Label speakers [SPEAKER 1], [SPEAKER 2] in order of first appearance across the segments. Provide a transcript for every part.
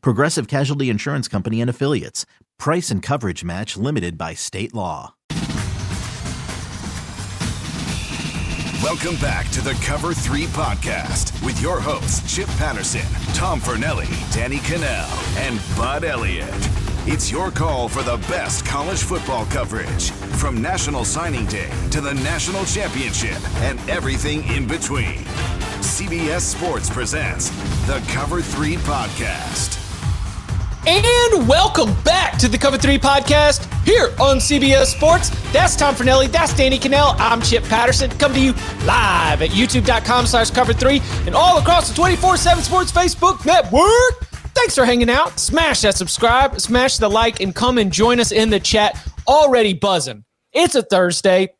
[SPEAKER 1] Progressive Casualty Insurance Company and Affiliates. Price and coverage match limited by state law.
[SPEAKER 2] Welcome back to the Cover 3 podcast with your hosts, Chip Patterson, Tom Fornelli, Danny Kanell, and Bud Elliott. It's your call for the best college football coverage from National Signing Day to the National Championship and everything in between. CBS Sports presents the Cover 3 podcast.
[SPEAKER 3] And welcome back to the Cover 3 podcast here on CBS Sports. That's Tom Fornelli. That's Danny Kanell. I'm Chip Patterson. Come to you live at youtube.com slash cover 3 and all across the 24-7 Sports Facebook network. Thanks for hanging out. Smash that subscribe, smash the like, and come and join us in the chat. Already buzzing. It's a Thursday.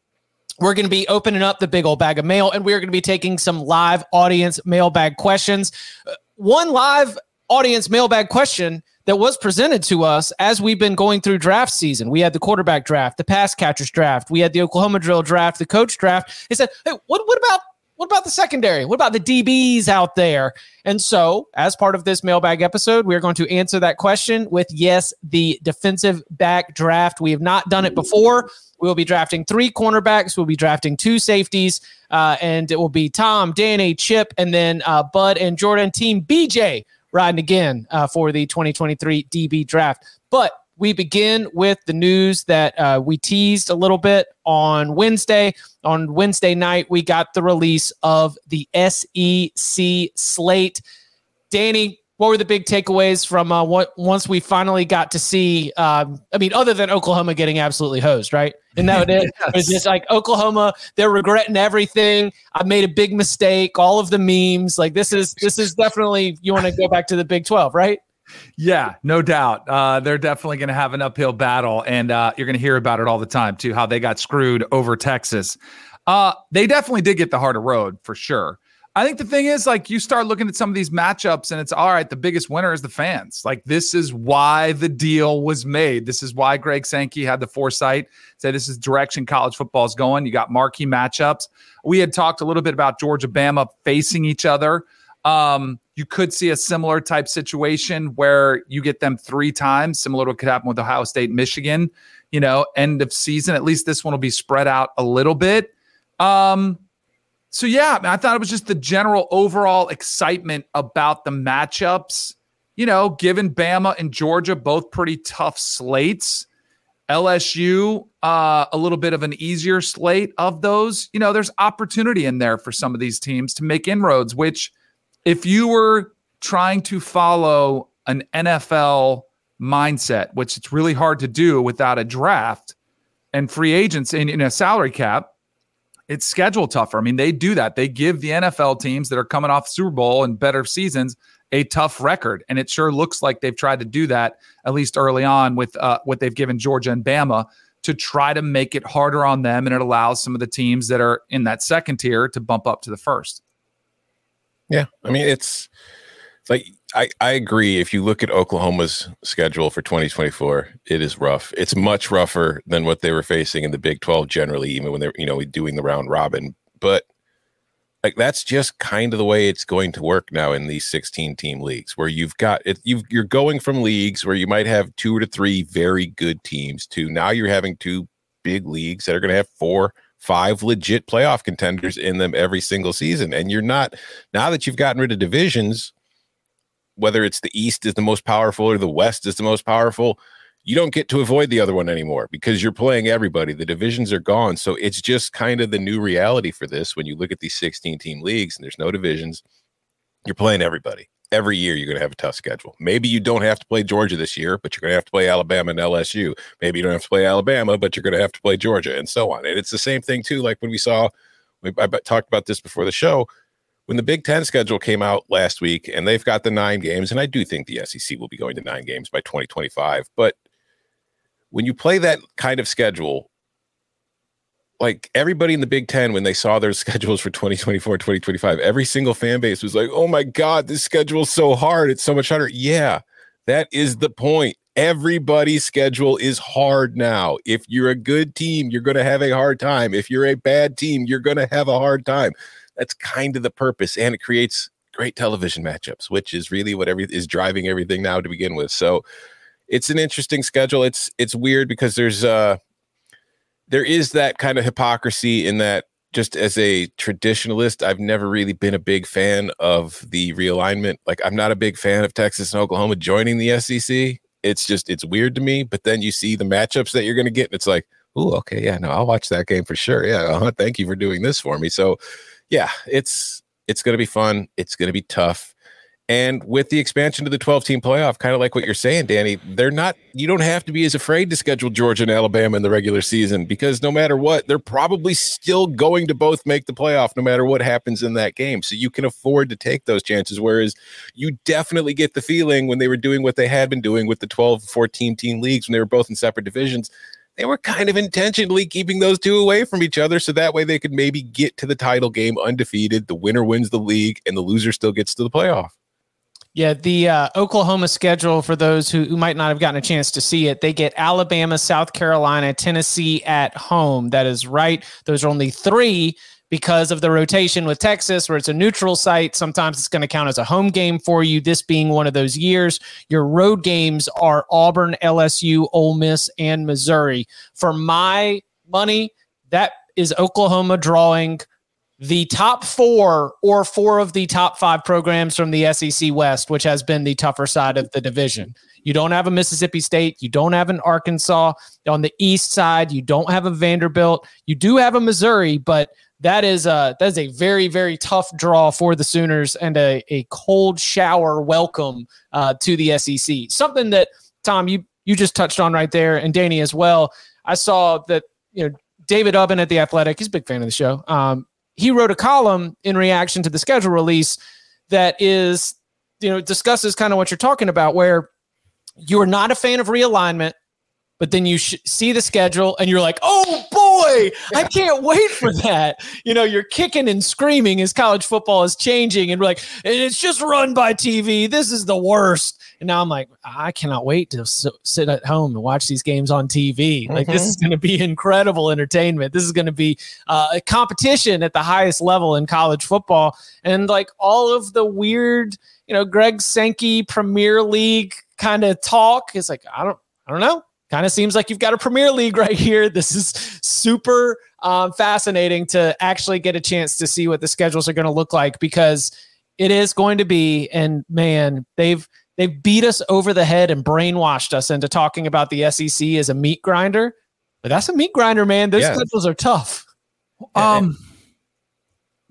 [SPEAKER 3] We're going to be opening up the big old bag of mail, and we're going to be taking some live audience mailbag questions. Uh, one live audience mailbag question that was presented to us as we've been going through draft season. We had the quarterback draft, the pass catchers draft, we had the Oklahoma drill draft, the coach draft. They said, "Hey, what what about what about the secondary? What about the DBs out there?" And so, as part of this mailbag episode, we are going to answer that question with yes, the defensive back draft. We have not done it before. We will be drafting three cornerbacks. We'll be drafting two safeties, uh, and it will be Tom, Danny, Chip, and then uh, Bud and Jordan. Team BJ riding again uh, for the 2023 DB draft. But we begin with the news that uh, we teased a little bit on Wednesday. On Wednesday night, we got the release of the SEC slate. Danny, what were the big takeaways from uh, what once we finally got to see? Um, I mean, other than Oklahoma getting absolutely hosed, right? And that it? yes. it was just like Oklahoma, they're regretting everything. I made a big mistake. All of the memes, like this is this is definitely you want to go back to the Big Twelve, right?
[SPEAKER 4] Yeah, no doubt. Uh, they're definitely going to have an uphill battle, and uh, you're going to hear about it all the time too. How they got screwed over Texas. Uh, they definitely did get the harder road for sure. I think the thing is, like, you start looking at some of these matchups, and it's all right. The biggest winner is the fans. Like, this is why the deal was made. This is why Greg Sankey had the foresight say this is direction college football is going. You got marquee matchups. We had talked a little bit about Georgia, Bama facing each other. Um, you could see a similar type situation where you get them three times, similar to what could happen with Ohio State, Michigan. You know, end of season. At least this one will be spread out a little bit. Um, so yeah, I thought it was just the general overall excitement about the matchups. You know, given Bama and Georgia both pretty tough slates, LSU uh, a little bit of an easier slate of those. You know, there's opportunity in there for some of these teams to make inroads. Which, if you were trying to follow an NFL mindset, which it's really hard to do without a draft and free agents in, in a salary cap it's schedule tougher. I mean, they do that. They give the NFL teams that are coming off Super Bowl and better seasons a tough record, and it sure looks like they've tried to do that at least early on with uh, what they've given Georgia and Bama to try to make it harder on them, and it allows some of the teams that are in that second tier to bump up to the first.
[SPEAKER 5] Yeah, I mean, it's, like I, I agree. If you look at Oklahoma's schedule for 2024, it is rough. It's much rougher than what they were facing in the Big 12 generally, even when they're, you know, doing the round robin. But like that's just kind of the way it's going to work now in these 16 team leagues where you've got it you you're going from leagues where you might have two to three very good teams to now you're having two big leagues that are going to have four five legit playoff contenders in them every single season and you're not now that you've gotten rid of divisions whether it's the East is the most powerful or the West is the most powerful, you don't get to avoid the other one anymore because you're playing everybody. The divisions are gone. So it's just kind of the new reality for this when you look at these 16 team leagues and there's no divisions, you're playing everybody. Every year you're going to have a tough schedule. Maybe you don't have to play Georgia this year, but you're going to have to play Alabama and LSU. Maybe you don't have to play Alabama, but you're going to have to play Georgia and so on. And it's the same thing too like when we saw I talked about this before the show when the Big Ten schedule came out last week, and they've got the nine games, and I do think the SEC will be going to nine games by 2025. But when you play that kind of schedule, like everybody in the Big Ten, when they saw their schedules for 2024, 2025, every single fan base was like, oh my God, this schedule's so hard. It's so much harder. Yeah, that is the point. Everybody's schedule is hard now. If you're a good team, you're going to have a hard time. If you're a bad team, you're going to have a hard time. That's kind of the purpose, and it creates great television matchups, which is really what every is driving everything now to begin with. So it's an interesting schedule. It's it's weird because there's uh there is that kind of hypocrisy in that just as a traditionalist, I've never really been a big fan of the realignment. Like I'm not a big fan of Texas and Oklahoma joining the SEC. It's just it's weird to me. But then you see the matchups that you're going to get, and it's like, oh, okay, yeah, no, I'll watch that game for sure. Yeah, uh-huh, thank you for doing this for me. So, yeah, it's it's going to be fun. It's going to be tough. And with the expansion to the 12 team playoff, kind of like what you're saying, Danny, they're not, you don't have to be as afraid to schedule Georgia and Alabama in the regular season because no matter what, they're probably still going to both make the playoff no matter what happens in that game. So you can afford to take those chances. Whereas you definitely get the feeling when they were doing what they had been doing with the 12, 14 team leagues when they were both in separate divisions, they were kind of intentionally keeping those two away from each other so that way they could maybe get to the title game undefeated. The winner wins the league and the loser still gets to the playoff.
[SPEAKER 3] Yeah, the uh, Oklahoma schedule for those who, who might not have gotten a chance to see it, they get Alabama, South Carolina, Tennessee at home. That is right. Those are only three because of the rotation with Texas, where it's a neutral site. Sometimes it's going to count as a home game for you. This being one of those years, your road games are Auburn, LSU, Ole Miss, and Missouri. For my money, that is Oklahoma drawing the top four or four of the top five programs from the SEC West, which has been the tougher side of the division. You don't have a Mississippi State. You don't have an Arkansas. On the east side, you don't have a Vanderbilt. You do have a Missouri, but that is a that is a very very tough draw for the Sooners and a, a cold shower welcome uh, to the SEC. Something that Tom you you just touched on right there, and Danny as well. I saw that you know David Ubben at the Athletic. He's a big fan of the show. Um, he wrote a column in reaction to the schedule release that is, you know, discusses kind of what you're talking about, where you're not a fan of realignment, but then you sh- see the schedule and you're like, oh boy, I can't wait for that. You know, you're kicking and screaming as college football is changing and we're like, it's just run by TV. This is the worst. And now I'm like, I cannot wait to sit at home and watch these games on TV. Like, mm-hmm. this is mm-hmm. going to be incredible entertainment. This is going to be uh, a competition at the highest level in college football. And like all of the weird, you know, Greg Sankey Premier League kind of talk is like, I don't, I don't know. Kind of seems like you've got a Premier League right here. This is super um, fascinating to actually get a chance to see what the schedules are going to look like because it is going to be. And man, they've They've beat us over the head and brainwashed us into talking about the SEC as a meat grinder. But that's a meat grinder, man. Those yeah. schedules are tough.
[SPEAKER 4] Um,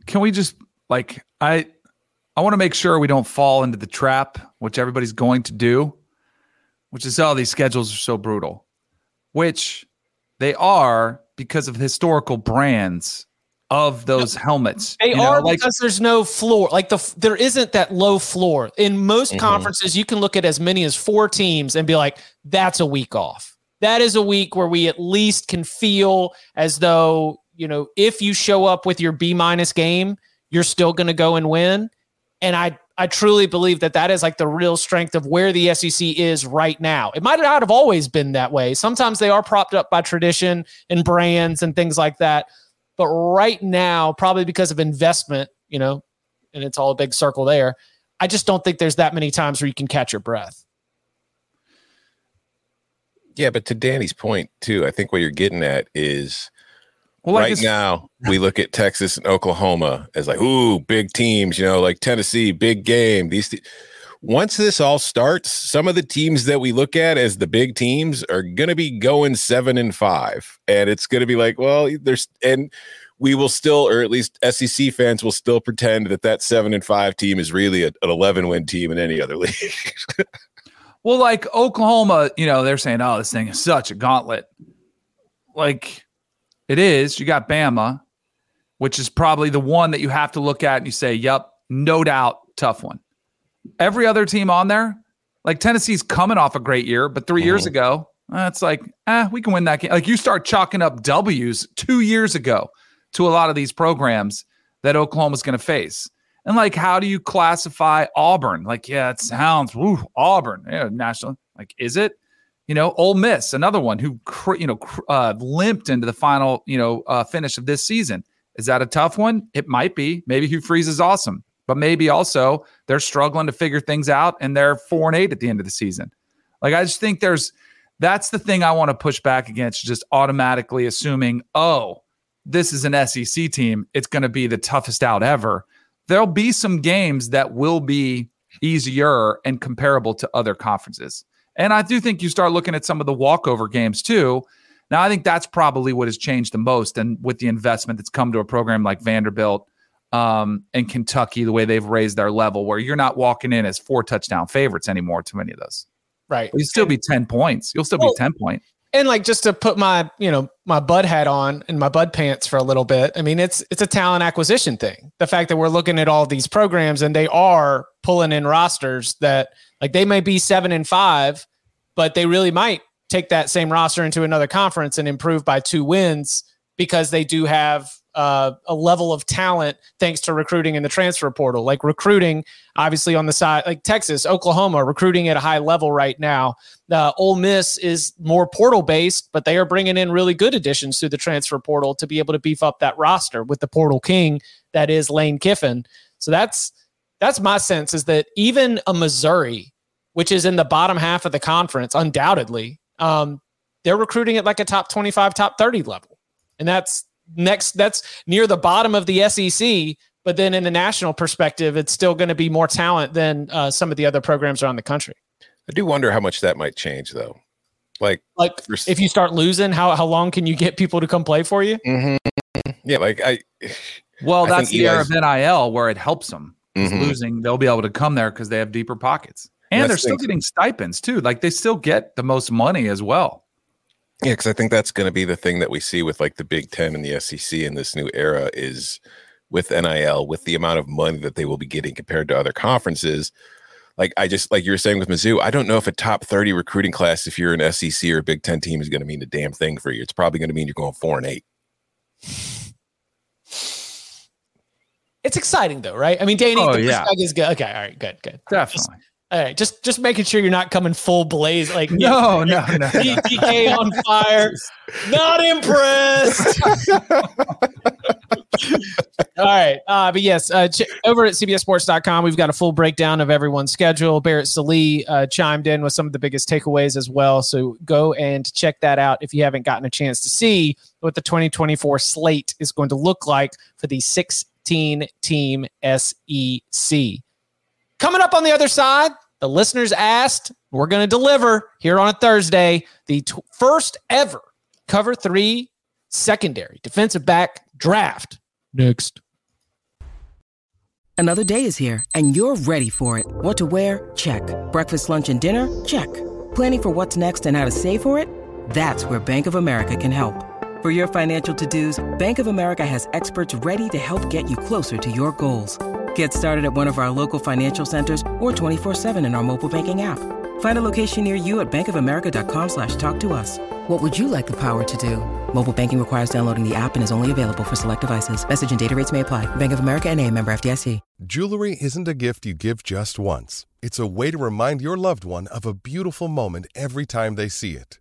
[SPEAKER 4] can we just like I I want to make sure we don't fall into the trap, which everybody's going to do, which is all oh, these schedules are so brutal, which they are because of historical brands of those helmets.
[SPEAKER 3] They are know, like, because there's no floor. Like the there isn't that low floor. In most mm-hmm. conferences, you can look at as many as four teams and be like, that's a week off. That is a week where we at least can feel as though, you know, if you show up with your B minus game, you're still going to go and win. And I I truly believe that that is like the real strength of where the SEC is right now. It might not have always been that way. Sometimes they are propped up by tradition and brands and things like that. But right now, probably because of investment, you know, and it's all a big circle there, I just don't think there's that many times where you can catch your breath.
[SPEAKER 5] Yeah, but to Danny's point too, I think what you're getting at is well, right now we look at Texas and Oklahoma as like, ooh, big teams, you know, like Tennessee, big game. These th- once this all starts, some of the teams that we look at as the big teams are going to be going seven and five. And it's going to be like, well, there's, and we will still, or at least SEC fans will still pretend that that seven and five team is really a, an 11 win team in any other league.
[SPEAKER 4] well, like Oklahoma, you know, they're saying, oh, this thing is such a gauntlet. Like it is. You got Bama, which is probably the one that you have to look at and you say, yep, no doubt, tough one. Every other team on there, like Tennessee's coming off a great year, but 3 mm-hmm. years ago, uh, it's like, eh, we can win that game. Like you start chalking up W's two years ago to a lot of these programs that Oklahoma's going to face. And like, how do you classify Auburn? Like, yeah, it sounds woo, Auburn, yeah, national. Like, is it? You know, Ole Miss, another one who you know uh, limped into the final you know uh, finish of this season. Is that a tough one? It might be. Maybe Hugh Freeze is awesome but maybe also they're struggling to figure things out and they're four and eight at the end of the season. Like I just think there's that's the thing I want to push back against, just automatically assuming, oh, this is an SEC team. It's going to be the toughest out ever. There'll be some games that will be easier and comparable to other conferences. And I do think you start looking at some of the walkover games too. Now, I think that's probably what has changed the most. And with the investment that's come to a program like Vanderbilt um, and Kentucky, the way they've raised their level, where you're not walking in as four touchdown favorites anymore to many of those.
[SPEAKER 3] Right.
[SPEAKER 4] You'll still be 10 points. You'll still well, be 10 point.
[SPEAKER 3] And like just to put my, you know, my bud hat on and my bud pants for a little bit. I mean, it's it's a talent acquisition thing. The fact that we're looking at all these programs and they are pulling in rosters that like they may be seven and five, but they really might take that same roster into another conference and improve by two wins because they do have uh, a level of talent thanks to recruiting in the transfer portal. Like recruiting, obviously on the side, like Texas, Oklahoma, recruiting at a high level right now. Uh, Ole Miss is more portal based, but they are bringing in really good additions through the transfer portal to be able to beef up that roster with the portal king that is Lane Kiffin. So that's that's my sense is that even a Missouri, which is in the bottom half of the conference, undoubtedly, um, they're recruiting at like a top 25, top 30 level. And that's next that's near the bottom of the SEC. But then in the national perspective, it's still going to be more talent than uh, some of the other programs around the country.
[SPEAKER 5] I do wonder how much that might change, though. Like,
[SPEAKER 3] like if you start losing, how how long can you get people to come play for you?
[SPEAKER 5] Mm-hmm. Yeah, like I.
[SPEAKER 4] Well, I that's the era of NIL where it helps them. Mm-hmm. Losing, they'll be able to come there because they have deeper pockets, and they're still getting stipends too. Like they still get the most money as well.
[SPEAKER 5] Yeah, because I think that's going to be the thing that we see with like the Big Ten and the SEC in this new era is with NIL, with the amount of money that they will be getting compared to other conferences. Like I just like you were saying with Mizzou, I don't know if a top 30 recruiting class, if you're an SEC or a Big Ten team, is going to mean a damn thing for you. It's probably going to mean you're going four and eight.
[SPEAKER 3] It's exciting though, right? I mean, Danny,
[SPEAKER 4] oh,
[SPEAKER 3] the
[SPEAKER 4] yeah.
[SPEAKER 3] is good. Okay, all right, good, good.
[SPEAKER 4] Definitely.
[SPEAKER 3] All right, just just making sure you're not coming full blaze like
[SPEAKER 4] no, no, no,
[SPEAKER 3] DK on fire. Not impressed. All right, uh, but yes, uh, ch- over at CBSSports.com, we've got a full breakdown of everyone's schedule. Barrett Sallee uh, chimed in with some of the biggest takeaways as well, so go and check that out if you haven't gotten a chance to see what the 2024 slate is going to look like for the 16 team SEC. Coming up on the other side, the listeners asked, we're going to deliver here on a Thursday, the t- first ever cover three secondary defensive back draft. Next.
[SPEAKER 6] Another day is here, and you're ready for it. What to wear? Check. Breakfast, lunch, and dinner? Check. Planning for what's next and how to save for it? That's where Bank of America can help. For your financial to dos, Bank of America has experts ready to help get you closer to your goals. Get started at one of our local financial centers or 24-7 in our mobile banking app. Find a location near you at bankofamerica.com slash talk to us. What would you like the power to do? Mobile banking requires downloading the app and is only available for select devices. Message and data rates may apply. Bank of America and a member FDIC.
[SPEAKER 7] Jewelry isn't a gift you give just once. It's a way to remind your loved one of a beautiful moment every time they see it.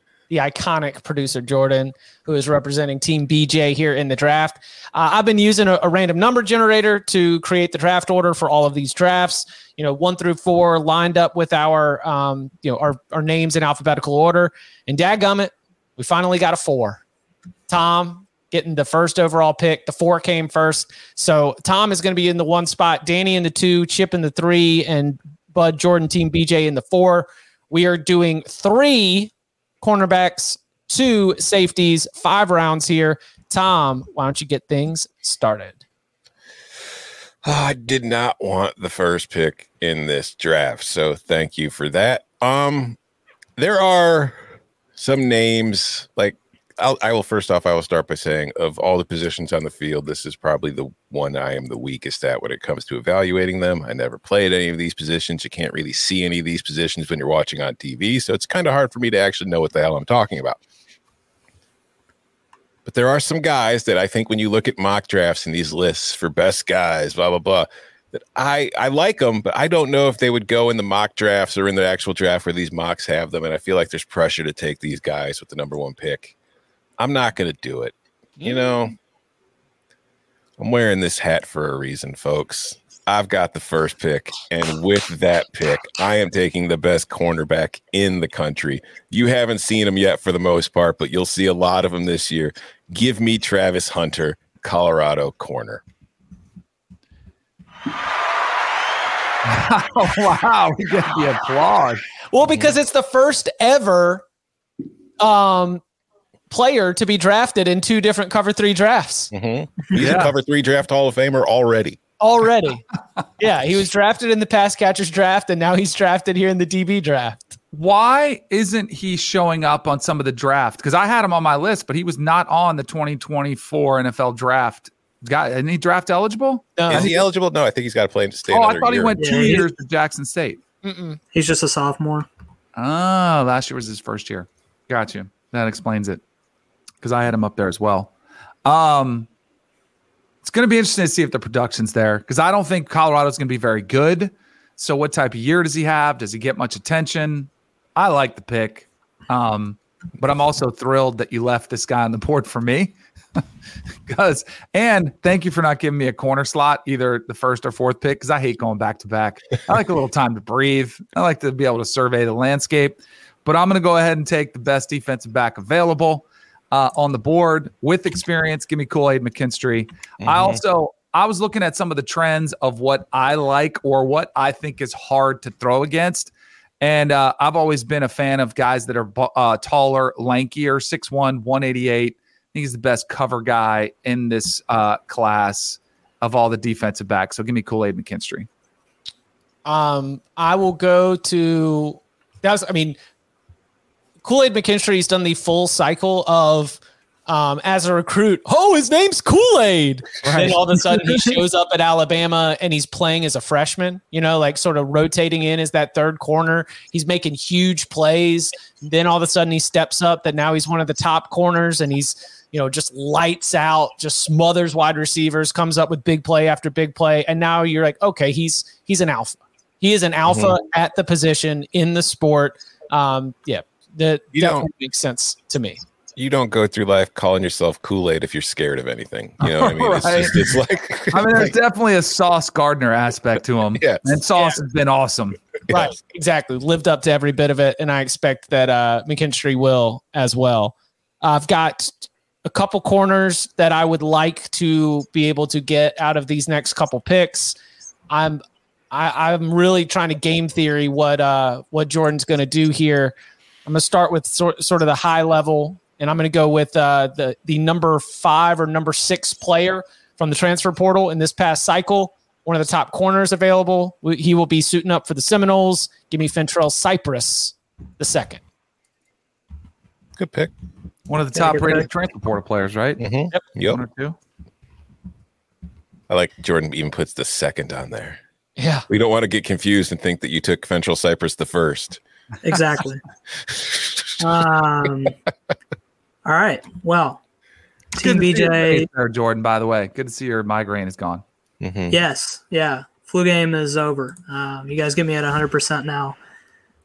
[SPEAKER 3] The iconic producer Jordan, who is representing Team BJ here in the draft. Uh, I've been using a, a random number generator to create the draft order for all of these drafts. You know, one through four lined up with our, um, you know, our, our names in alphabetical order. And dadgummit, we finally got a four. Tom getting the first overall pick. The four came first. So Tom is going to be in the one spot, Danny in the two, Chip in the three, and Bud Jordan, Team BJ in the four. We are doing three cornerbacks, two safeties, five rounds here. Tom, why don't you get things started?
[SPEAKER 5] I did not want the first pick in this draft, so thank you for that. Um, there are some names like I'll, I will first off, I will start by saying of all the positions on the field, this is probably the one I am the weakest at when it comes to evaluating them. I never played any of these positions. You can't really see any of these positions when you're watching on TV, so it's kind of hard for me to actually know what the hell I'm talking about. But there are some guys that I think when you look at mock drafts and these lists for best guys, blah blah blah, that I I like them, but I don't know if they would go in the mock drafts or in the actual draft where these mocks have them. And I feel like there's pressure to take these guys with the number one pick. I'm not going to do it. You know, I'm wearing this hat for a reason, folks. I've got the first pick, and with that pick, I am taking the best cornerback in the country. You haven't seen him yet for the most part, but you'll see a lot of him this year. Give me Travis Hunter, Colorado corner.
[SPEAKER 4] oh, wow. We get the applause.
[SPEAKER 3] Well, because it's the first ever um, player to be drafted in two different cover three drafts
[SPEAKER 5] Mm-hmm. He's
[SPEAKER 4] Yeah.
[SPEAKER 5] a cover three draft Hall of Famer already.
[SPEAKER 3] already. yeah, he was drafted in the pass catchers draft, and now he's drafted here in the DB draft.
[SPEAKER 4] Why isn't he showing up on some of the draft? Because I had him on my list, but he was not on the 2024 NFL draft. Guy, isn't he draft eligible?
[SPEAKER 3] No,
[SPEAKER 5] Is he eligible? No, I think he's got to play to stay
[SPEAKER 4] Oh, I
[SPEAKER 5] another
[SPEAKER 4] thought he went two
[SPEAKER 8] Yeah,
[SPEAKER 4] years to Jackson State.
[SPEAKER 3] mm-mm.
[SPEAKER 8] He's just a sophomore.
[SPEAKER 4] Oh, last year was his first year. Got you. That explains it. Because I had him up there as well. Um, it's going to be interesting to see if the production's there. Because I don't think Colorado's going to be very good. So, what type of year does he have? Does he get much attention? I like the pick, um, but I'm also thrilled that you left this guy on the board for me. Because and thank you for not giving me a corner slot, either the first or fourth pick, because I hate going back to back. I like a little time to breathe. I like to be able to survey the landscape. But I'm going to go ahead and take the best defensive back available uh, on the board with experience. Give me Kool Aid McKinstry. I also I was looking at some of the trends of what I like or what I think is hard to throw against. And uh, I've always been a fan of guys that are uh, taller, lankier, 6'1, 188. I think he's the best cover guy in this uh, class of all the defensive backs. So give me Kool Aid McKinstry.
[SPEAKER 3] Um, I will go to that was I mean Kool Aid McKinstry's done the full cycle of um, as a recruit. Oh, his name's Kool Aid. Then all of a sudden he shows up at Alabama and he's playing as a freshman. You know, like sort of rotating in as that third corner. He's making huge plays. Then all of a sudden he steps up. That now he's one of the top corners and he's you know just lights out, just smothers wide receivers, comes up with big play after big play, and now you're like, okay, he's he's an alpha. He is an alpha
[SPEAKER 5] Mm-hmm.
[SPEAKER 3] at the position in the sport. Um, yeah, that
[SPEAKER 5] You
[SPEAKER 3] definitely
[SPEAKER 5] don't-
[SPEAKER 3] makes sense to me.
[SPEAKER 5] You don't go through life calling yourself Kool Aid if you're scared of anything. You know what I mean? It's just it's like
[SPEAKER 4] I mean, there's definitely a Sauce Gardner aspect to him.
[SPEAKER 5] Yes.
[SPEAKER 4] And Sauce has been awesome.
[SPEAKER 3] Right, exactly. Lived up to every bit of it, and I expect that uh, McKinstry will as well. I've got a couple corners that I would like to be able to get out of these next couple picks. I'm I, I'm really trying to game theory what uh, what Jordan's going to do here. I'm going to start with sort sort of the high level, and I'm going to go with uh, the the number five or number six player from the transfer portal in this past cycle. One of the top corners available. He will be suiting up for the Seminoles. Give me Fentrell Cypress, the second.
[SPEAKER 5] good pick.
[SPEAKER 4] One of the top
[SPEAKER 8] good
[SPEAKER 4] rated transfer portal players, right?
[SPEAKER 5] Mm-hmm.
[SPEAKER 3] Yep.
[SPEAKER 5] Yep.
[SPEAKER 4] One or two.
[SPEAKER 5] I like Jordan even puts the second on there.
[SPEAKER 3] Yeah.
[SPEAKER 5] We don't want to get confused and think that you took Fentrell Cypress the first.
[SPEAKER 8] Exactly. um, all right. Well, Team
[SPEAKER 4] Good to see your
[SPEAKER 8] BJ.
[SPEAKER 4] face there, Jordan, by the way. Good to see your migraine is gone.
[SPEAKER 5] Mhm.
[SPEAKER 8] Yes. Yeah. flu game is over. Um, you guys get me at 100% now.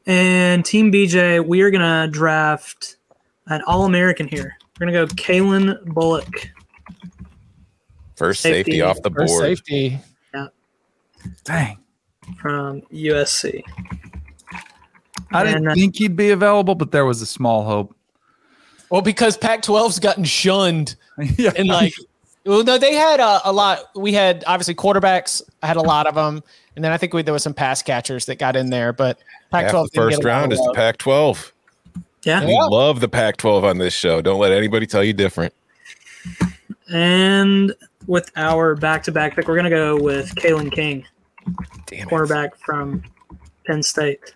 [SPEAKER 8] And Team BJ, we are going to draft an All American here. We're going to go Calen Bullock.
[SPEAKER 5] First safety,
[SPEAKER 8] Safety.
[SPEAKER 5] off the
[SPEAKER 3] First
[SPEAKER 5] board.
[SPEAKER 3] safety.
[SPEAKER 4] Dang.
[SPEAKER 8] from USC.
[SPEAKER 4] I didn't
[SPEAKER 8] And, uh,
[SPEAKER 4] think he'd be available, but there was a small hope.
[SPEAKER 3] Well, because Pac-12's gotten shunned
[SPEAKER 4] yeah.
[SPEAKER 3] and like, well, no, they had a, a lot. We had obviously quarterbacks. I had a lot of them, and then I think we, there was some pass catchers that got in there. But
[SPEAKER 5] Half
[SPEAKER 3] Pac-12
[SPEAKER 5] the first round is the
[SPEAKER 3] love.
[SPEAKER 5] Pac-12.
[SPEAKER 8] Yeah.
[SPEAKER 5] We love the Pac-12 on this show. Don't let anybody tell you different.
[SPEAKER 8] And with our back to back pick, we're going to go with Kalen King,
[SPEAKER 5] Damn it.
[SPEAKER 8] quarterback from Penn State.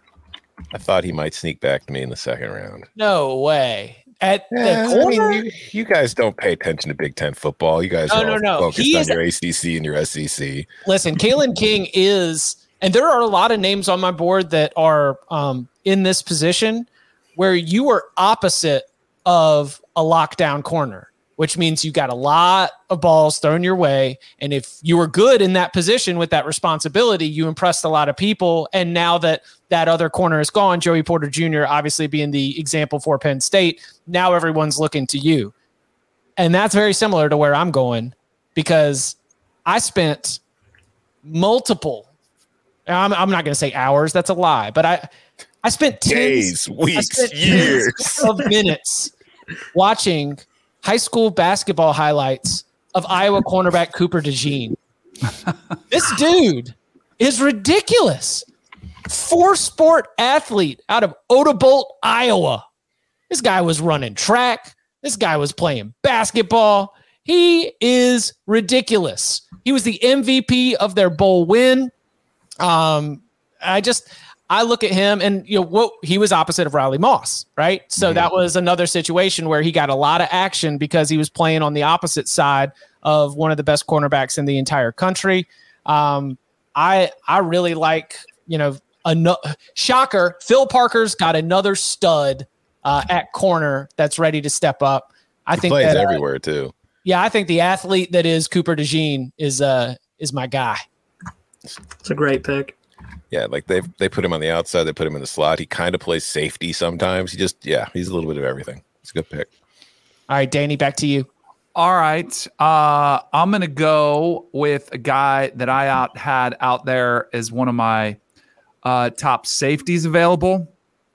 [SPEAKER 5] I thought he might sneak back to me in the second round.
[SPEAKER 3] No way. At
[SPEAKER 5] Yeah,
[SPEAKER 3] the
[SPEAKER 5] I mean,
[SPEAKER 3] corner,
[SPEAKER 5] you, you guys don't pay attention to Big Ten football. You guys
[SPEAKER 3] No,
[SPEAKER 5] are
[SPEAKER 3] no, no.
[SPEAKER 5] focused
[SPEAKER 3] He
[SPEAKER 5] on
[SPEAKER 3] is-
[SPEAKER 5] your ACC and your SEC.
[SPEAKER 3] listen, Kalen King is, and there are a lot of names on my board that are um, in this position where you are opposite of a lockdown corner, which means you got a lot of balls thrown your way. And if you were good in that position with that responsibility, you impressed a lot of people. And now that that other corner is gone, Joey Porter Jr. obviously being the example for Penn State, now everyone's looking to you. And that's very similar to where I'm going because I spent multiple I'm, I'm not going to say hours that's a lie but i i spent
[SPEAKER 5] Days,
[SPEAKER 3] I
[SPEAKER 5] weeks,
[SPEAKER 3] spent
[SPEAKER 5] years.
[SPEAKER 3] of minutes watching high school basketball highlights of iowa cornerback cooper DeJean. this dude is ridiculous four sport athlete out of Odebolt, iowa this guy was running track this guy was playing basketball he is ridiculous. He was the MVP of their bowl win. Um, I just I look at him and you know what he was opposite of Riley Moss, right? So that was another situation where he got a lot of action because he was playing on the opposite side of one of the best cornerbacks in the entire country. Um, I I really like you know a shocker. Phil Parker's got another stud uh, at corner that's ready to step up. I
[SPEAKER 5] He
[SPEAKER 3] think
[SPEAKER 5] plays
[SPEAKER 3] that, uh,
[SPEAKER 5] everywhere too.
[SPEAKER 3] yeah, I think the athlete that is Cooper DeJean is uh is my guy.
[SPEAKER 8] It's a great pick.
[SPEAKER 5] Yeah, like they they put him on the outside, they put him in the slot. He kind of plays safety sometimes. He just yeah, he's a little bit of everything. It's a good pick.
[SPEAKER 3] All right, Danny, back to you.
[SPEAKER 4] All right. Uh, I'm going to go with a guy that I out had out there as one of my uh, top safeties available.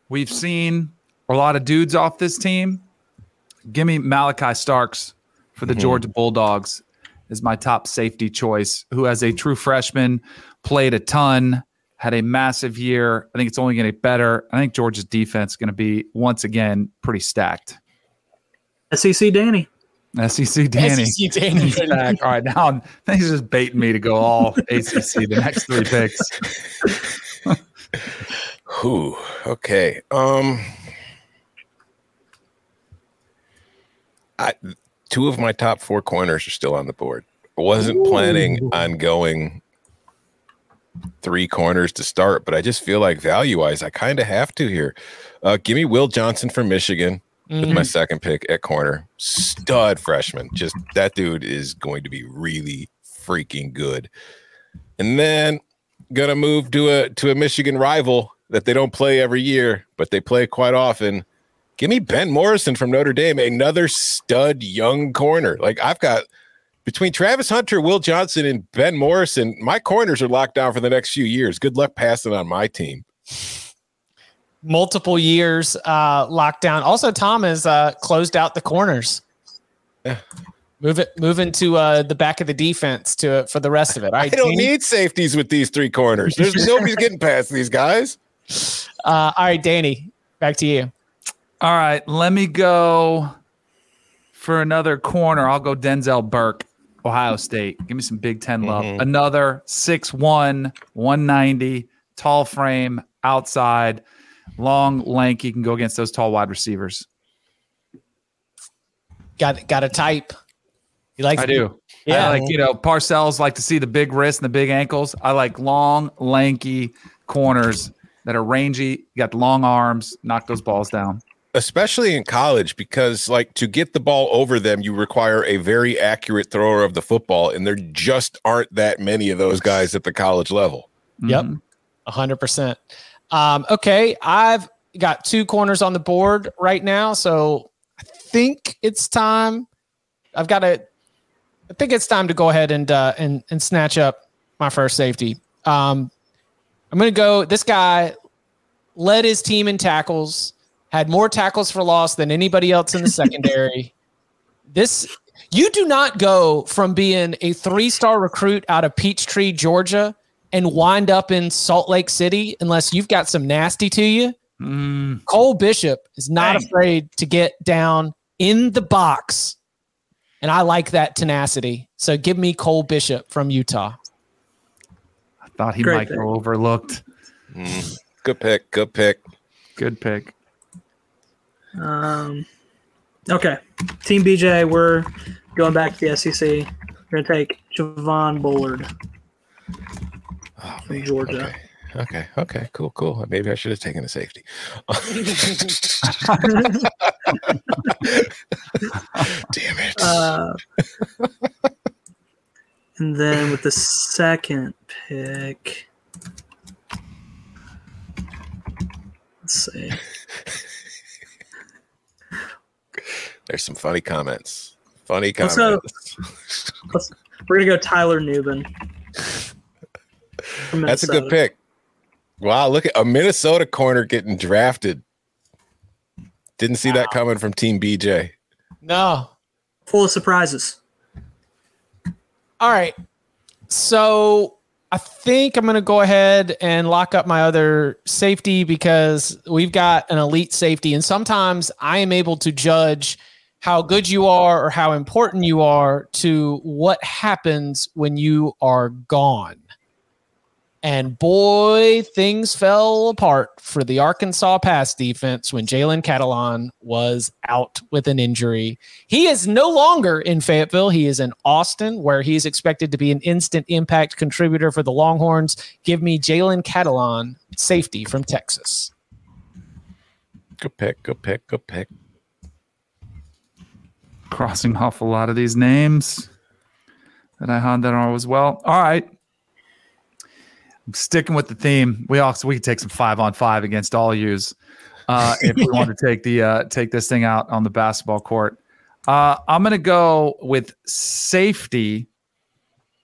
[SPEAKER 4] We've seen a lot of dudes off this team. Give me Malaki Starks for the Georgia Bulldogs is my top safety choice, who as a true freshman played a ton, had a massive year. I think it's only going to get better. I think Georgia's defense is going to be once again pretty stacked.
[SPEAKER 8] SEC Danny.
[SPEAKER 4] SEC Danny.
[SPEAKER 3] SEC Danny.
[SPEAKER 4] Back. All right, now I'm- he's just baiting me to go all ACC the next three picks.
[SPEAKER 5] Whew. Okay. Um I two of my top four corners are still on the board. I wasn't planning on going three corners to start, but I just feel like value wise, I kind of have to here. Uh, give me Will Johnson from Michigan with my second pick at corner. Stud freshman. Just that dude is going to be really freaking good. And then gonna move to a to a Michigan rival that they don't play every year, but they play quite often. Give me Ben Morrison from Notre Dame, another stud young corner. Like I've got between Travis Hunter, Will Johnson, and Ben Morrison, my corners are locked down for the next few years. Good luck passing on my team.
[SPEAKER 3] Multiple years uh locked down. Also, Tom has uh closed out the corners.
[SPEAKER 5] Yeah.
[SPEAKER 3] Move it move into uh the back of the defense to for the rest of it. All
[SPEAKER 5] I don't need safeties with these three corners. There's nobody's getting past these guys.
[SPEAKER 3] Uh all right, Danny, back to you.
[SPEAKER 4] All right, let me go for another corner. I'll go Denzel Burke, Ohio State. Give me some Big 10 love. Another 6'1, 190, tall frame, outside, long, lanky, can go against those tall wide receivers.
[SPEAKER 3] Got got a type. You like
[SPEAKER 4] I do.
[SPEAKER 3] Yeah.
[SPEAKER 4] I like, you know, Parcells like to see the big wrists and the big ankles. I like long, lanky corners that are rangy, you got long arms, knock those balls down.
[SPEAKER 5] especially in college, because like to get the ball over them, you require a very accurate thrower of the football, and there just aren't that many of those guys at the college level.
[SPEAKER 3] Yep,
[SPEAKER 4] Mhm.
[SPEAKER 3] a hundred percent. Um, okay, I've got two corners on the board right now, so I think it's time. I've got to. I think it's time to go ahead and uh, and and snatch up my first safety. Um, I'm going to go. This guy led his team in tackles, had more tackles for loss than anybody else in the secondary. This you do not go from being a three-star recruit out of Peachtree, Georgia, and wind up in Salt Lake City unless you've got some nasty to you.
[SPEAKER 4] Mm,
[SPEAKER 3] Cole Bishop is not afraid to get down in the box. And I like that tenacity. So give me Cole Bishop from Utah.
[SPEAKER 4] I thought he
[SPEAKER 8] Great
[SPEAKER 4] might
[SPEAKER 8] pick.
[SPEAKER 4] go overlooked.
[SPEAKER 5] Good pick. Good pick.
[SPEAKER 4] Good pick.
[SPEAKER 8] Um, okay, Team BJ, we're going back to the SEC. We're gonna take Javon Bullard
[SPEAKER 5] Oh,
[SPEAKER 8] from Georgia.
[SPEAKER 5] Okay. Okay. Okay. Cool. Cool. Maybe I should have taken a safety. Damn it.
[SPEAKER 8] Uh, and then with the second pick, let's see.
[SPEAKER 5] There's some funny comments. Funny
[SPEAKER 8] Let's
[SPEAKER 5] comments.
[SPEAKER 8] go- Let's, we're gonna go Tyler Nubin. from
[SPEAKER 5] That's a good pick. Wow, look at a Minnesota corner getting drafted. Didn't see that coming from Team BJ.
[SPEAKER 3] No.
[SPEAKER 8] Full of surprises.
[SPEAKER 3] All right. So I think I'm going to go ahead and lock up my other safety because we've got an elite safety. And sometimes I am able to judge how good you are or how important you are to what happens when you are gone. And boy, things fell apart for the Arkansas pass defense when Jalen Catalon was out with an injury. He is no longer in Fayetteville. He is in Austin, where he is expected to be an instant impact contributor for the Longhorns. Give me Jalen Catalon, safety from Texas.
[SPEAKER 5] Good pick. Good pick. Good pick.
[SPEAKER 4] Crossing off a lot of these names that I had that are as well. All right. Sticking with the theme. We also we could take some five on five against all yous uh, if we want to take the uh, take this thing out on the basketball court. Uh, I'm going to go with safety.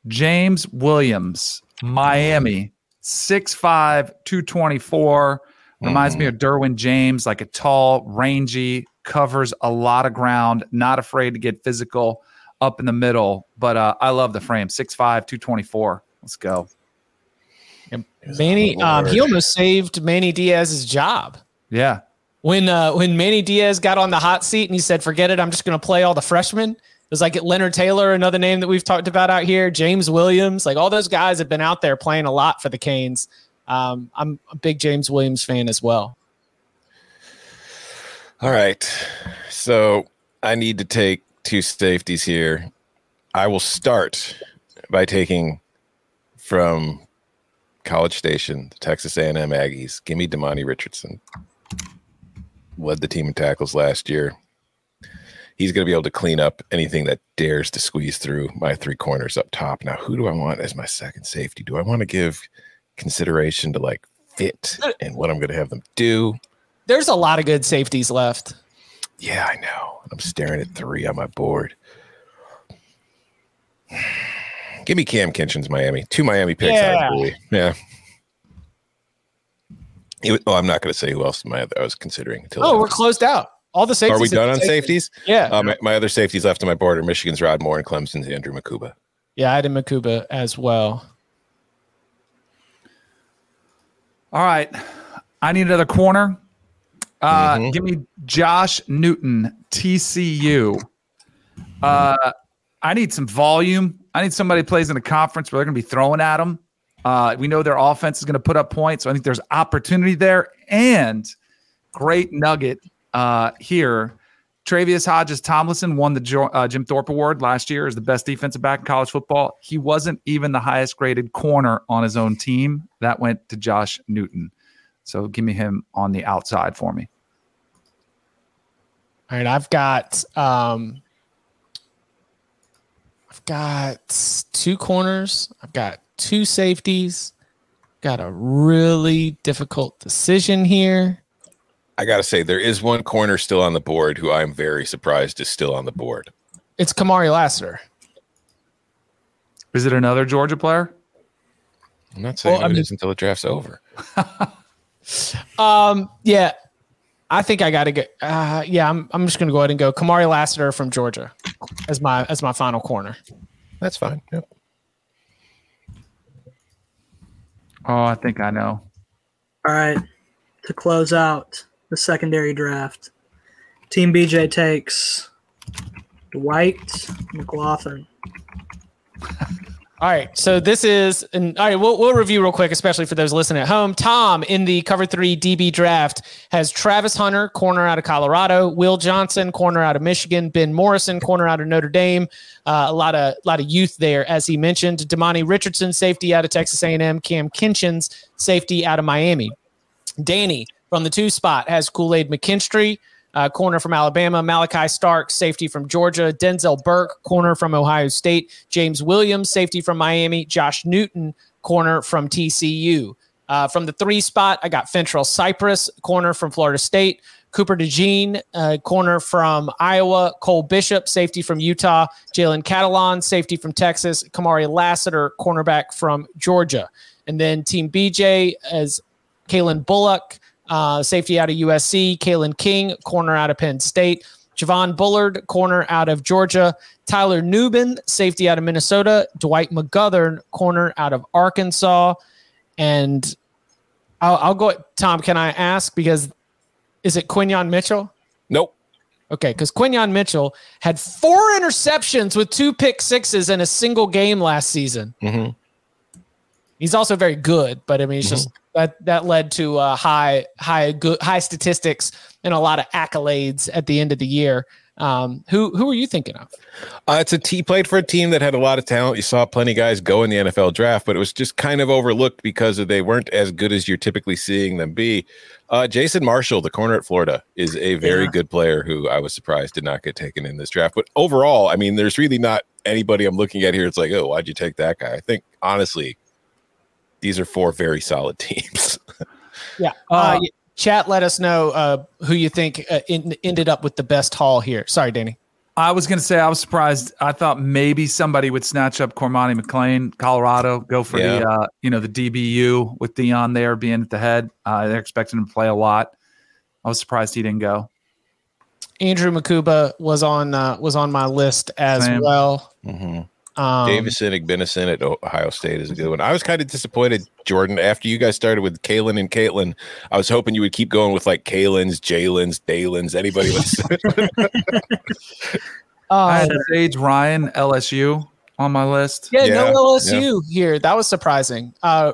[SPEAKER 4] James Williams, Miami, 6'5, 224. Reminds me of Derwin James, like a tall, rangy, covers a lot of ground, not afraid to get physical up in the middle. But uh, I love the frame 6'5, 224. Let's go.
[SPEAKER 3] Manny, um, he almost saved Manny Diaz's job.
[SPEAKER 4] Yeah.
[SPEAKER 3] when uh, when Manny Diaz got on the hot seat and he said, "Forget it, I'm just going to play all the freshmen." It was like Leonard Taylor, another name that we've talked about out here. James Williams, like all those guys have been out there playing a lot for the Canes. Um, I'm a big James Williams fan as well.
[SPEAKER 5] All right. So I need to take two safeties here. I will start by taking from College Station, the Texas A&M Aggies. Give me Demani Richardson. Led the team in tackles last year. He's going to be able to clean up anything that dares to squeeze through my three corners up top. Now, who do I want as my second safety? Do I want to give consideration to like fit and what I'm going to have them do?
[SPEAKER 3] There's a lot of good safeties left.
[SPEAKER 5] Yeah, I know. I'm staring at three on my board. Give me Cam Kitchens, Miami. Two Miami picks.
[SPEAKER 3] Yeah.
[SPEAKER 5] I agree. Yeah. It was- oh, I'm not going to say who else my other, I was considering. Until
[SPEAKER 3] Oh, we're closed out. All the safeties.
[SPEAKER 5] Are we done on
[SPEAKER 3] taken.
[SPEAKER 5] safeties?
[SPEAKER 3] Yeah,
[SPEAKER 5] Uh, my, my other safeties left on my board are Michigan's Rod Moore and Clemson's Andrew Mukuba.
[SPEAKER 3] yeah, I did Mukuba as well.
[SPEAKER 4] All right. I need another corner. Uh,
[SPEAKER 5] Mhm.
[SPEAKER 4] Give me Josh Newton, TCU. Uh, I need some volume. I need somebody plays in a conference where they're going to be throwing at them. Uh, we know their offense is going to put up points. So I think there's opportunity there. And great nugget uh, here. Tre'Vius Hodges-Tomlinson won the Jo- uh, Jim Thorpe Award last year as the best defensive back in college football. He wasn't even the highest graded corner on his own team. That went to Josh Newton. So give me him on the outside for me.
[SPEAKER 3] All right, I've got um I've got two corners, I've got two safeties. Got a really difficult decision here.
[SPEAKER 5] I got to say, there is one corner still on the board who I'm very surprised is still on the board.
[SPEAKER 3] It's Kamari Lassiter.
[SPEAKER 4] Is it another Georgia player?
[SPEAKER 5] I'm not saying
[SPEAKER 3] Well, I
[SPEAKER 5] it
[SPEAKER 3] mean-
[SPEAKER 5] is until the draft's over.
[SPEAKER 3] Um, yeah, I think I got to get. Uh, yeah, I'm. I'm just gonna go ahead and go Kamari Lassiter from Georgia as my as my final corner.
[SPEAKER 5] That's fine. Yep.
[SPEAKER 4] Oh, I think I know.
[SPEAKER 8] All right. To close out the secondary draft, Team BJ takes Dwight McGlothern.
[SPEAKER 3] All right, so this is, and all right, we'll, we'll review real quick, especially for those listening at home. Tom in the cover three DB draft has Travis Hunter, corner out of Colorado, Will Johnson, corner out of Michigan, Ben Morrison, corner out of Notre Dame. Uh, a lot of lot of youth there, as he mentioned. Demani Richardson, safety out of Texas A&M. Kam Kinchens, safety out of Miami. Danny from the two spot has Kool Aid McKinstry, uh, corner from Alabama, Malaki Starks, safety from Georgia, Denzel Burke, corner from Ohio State, James Williams, safety from Miami, Josh Newton, corner from TCU. Uh, from the three spot, I got Fentrell Cypress, corner from Florida State, Cooper DeJean, uh, corner from Iowa, Cole Bishop, safety from Utah, Jalen Catalon, safety from Texas, Kamari Lassiter, cornerback from Georgia. And then Team BJ as Calen Bullock, uh, safety out of USC, Kalen King, corner out of Penn State, Javon Bullard, corner out of Georgia, Tyler Nubin, safety out of Minnesota, Dwight McGlothern, corner out of Arkansas, and I'll, I'll go. Tom, can I ask because is it Quinyon Mitchell?
[SPEAKER 5] Nope.
[SPEAKER 3] Okay, because Quinyon Mitchell had four interceptions with two pick sixes in a single game last season.
[SPEAKER 5] hmm
[SPEAKER 3] He's also very good, but I mean, it's just that that led to uh, high, high, good, high statistics and a lot of accolades at the end of the year. Um, who who are you thinking of?
[SPEAKER 5] Uh, it's a T played for a team that had a lot of talent. You saw plenty of guys go in the NFL draft, but it was just kind of overlooked because they weren't as good as you're typically seeing them be. Uh, Jason Marshall, the corner at Florida, is a very
[SPEAKER 8] Yeah.
[SPEAKER 5] good player who I was surprised did not get taken in this draft. But overall, I mean, there's really not anybody I'm looking at here. It's like, oh, why'd you take that guy? I think honestly, these are four very solid teams.
[SPEAKER 3] Yeah, uh, y- chat. Let us know uh, who you think uh, in, ended up with the best haul here. Sorry, Danny.
[SPEAKER 4] I was going to say I was surprised. I thought maybe somebody would snatch up Cormani McClain, Colorado, go for the uh, you know the DBU with Deion there being at the head. Uh, they're expecting him to play a lot. I was surprised he didn't go.
[SPEAKER 3] Andrew Mukuba was on uh, was on my list as
[SPEAKER 4] Same.
[SPEAKER 3] well.
[SPEAKER 5] Mhm.
[SPEAKER 3] Um,
[SPEAKER 5] Davison Igbinosun at Ohio State is a good one. I was kind of disappointed, Jordan, after you guys started with Kalen and Caitlin. I was hoping you would keep going with like Kalen's, Jalen's, Dalen's, anybody with
[SPEAKER 4] I
[SPEAKER 3] uh,
[SPEAKER 4] had Sage Ryan, LSU, on my list.
[SPEAKER 3] yeah,
[SPEAKER 5] Yeah,
[SPEAKER 3] no LSU here. That was surprising. Uh,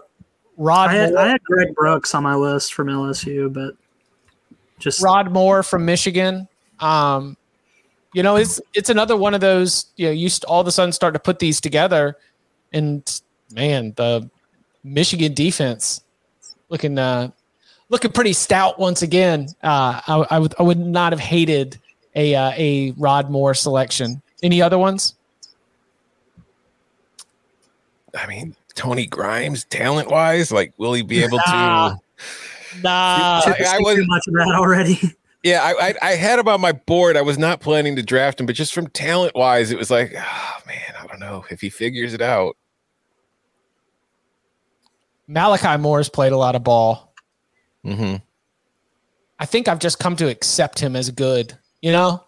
[SPEAKER 3] Rod
[SPEAKER 8] I had,
[SPEAKER 3] Moore,
[SPEAKER 8] I had Greg Brooks on my list from LSU, but just
[SPEAKER 3] Rod Moore from Michigan. Um, you know, it's it's another one of those. You know, you st- all of a sudden start to put these together, and man, the Michigan defense looking uh, looking pretty stout once again. Uh, I, I would I would not have hated a uh, a Rod Moore selection. Any other ones?
[SPEAKER 5] I mean, Tony Grimes, talent wise, like, will he be able
[SPEAKER 3] Nah.
[SPEAKER 5] to?
[SPEAKER 3] Nah.
[SPEAKER 8] Chip has
[SPEAKER 5] I was-
[SPEAKER 8] too much of that already.
[SPEAKER 5] Yeah, I, I I had him on my board. I was not planning to draft him, but just from talent wise, it was like, oh man, I don't know if he figures it out.
[SPEAKER 3] Malachi Moore's played a lot of ball.
[SPEAKER 5] hmm
[SPEAKER 3] I think I've just come to accept him as good. You know,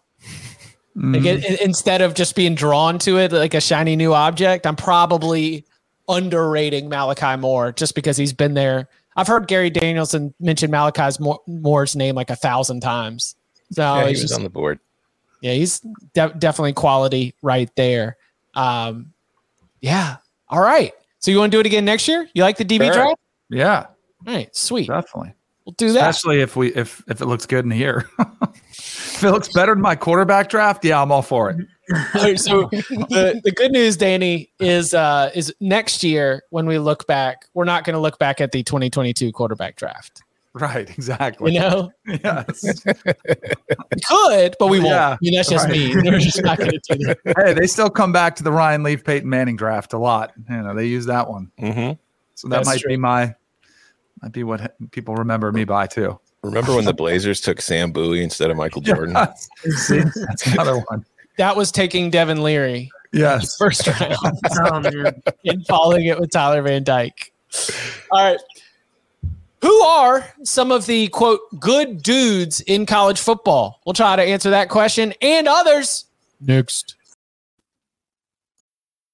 [SPEAKER 3] like
[SPEAKER 4] Mhm.
[SPEAKER 3] it, instead of just being drawn to it like a shiny new object, I'm probably underrating Malachi Moore just because he's been there. I've heard Gary Danielson mention Malachi's Moore, Moore's name like a thousand times. So
[SPEAKER 5] yeah, he was
[SPEAKER 3] just-
[SPEAKER 5] on the board.
[SPEAKER 3] yeah, he's de- definitely quality right there. Um, yeah. All right. So you want to do it again next year? You like the DB
[SPEAKER 5] Sure.
[SPEAKER 3] draft?
[SPEAKER 4] Yeah,
[SPEAKER 3] All right. Sweet.
[SPEAKER 4] definitely.
[SPEAKER 3] We'll do that.
[SPEAKER 4] Especially if we if if it looks good in here. if it looks better than my quarterback draft, yeah, I'm all for it.
[SPEAKER 3] All right, so the, the good news, Danny, is uh, is next year when we look back, we're not going to look back at the 2022 quarterback draft.
[SPEAKER 4] Right, exactly.
[SPEAKER 3] You know,
[SPEAKER 4] yes,
[SPEAKER 3] could, but we won't.
[SPEAKER 4] Yeah,
[SPEAKER 3] I mean, that's just
[SPEAKER 4] right.
[SPEAKER 3] me. We're just not going to do that.
[SPEAKER 4] hey, they still come back to the Ryan Leaf Peyton Manning draft a lot. You know, they use that one.
[SPEAKER 5] Mm-hmm.
[SPEAKER 4] So that
[SPEAKER 3] That's
[SPEAKER 4] might
[SPEAKER 3] true.
[SPEAKER 4] be my might be what people remember me by too.
[SPEAKER 5] Remember when the Blazers took Sam Bowie instead of Michael Jordan?
[SPEAKER 4] See, that's another one.
[SPEAKER 3] That was taking Devin Leary
[SPEAKER 4] Yes.
[SPEAKER 3] first round
[SPEAKER 8] Oh
[SPEAKER 3] and following it with Tyler Van Dyke. All right. Who are some of the quote good dudes in college football? We'll try to answer that question and others next.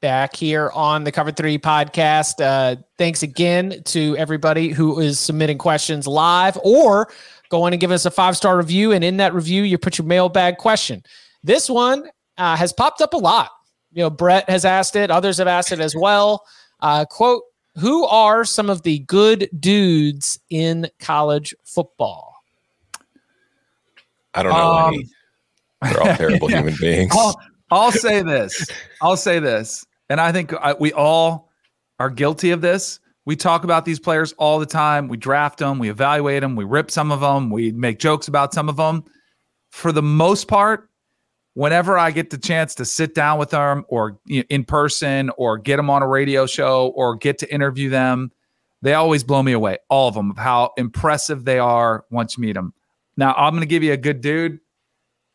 [SPEAKER 3] Back here on the Cover Three podcast. Uh, thanks again to everybody who is submitting questions live or going and give us a five star review. And in that review, you put your mailbag question. This one uh, has popped up a lot. You know, Brett has asked it, others have asked it as well. Uh, quote, who are some of the good dudes in college football?
[SPEAKER 5] I don't know
[SPEAKER 4] Um,
[SPEAKER 5] any. They're all terrible human beings.
[SPEAKER 4] I'll, I'll say this. I'll say this. And I think I, we all are guilty of this. We talk about these players all the time. We draft them, we evaluate them, we rip some of them, we make jokes about some of them. For the most part, whenever I get the chance to sit down with them or you know, in person or get them on a radio show or get to interview them, they always blow me away. All of them of how impressive they are once you meet them. Now, I'm going to give you a good dude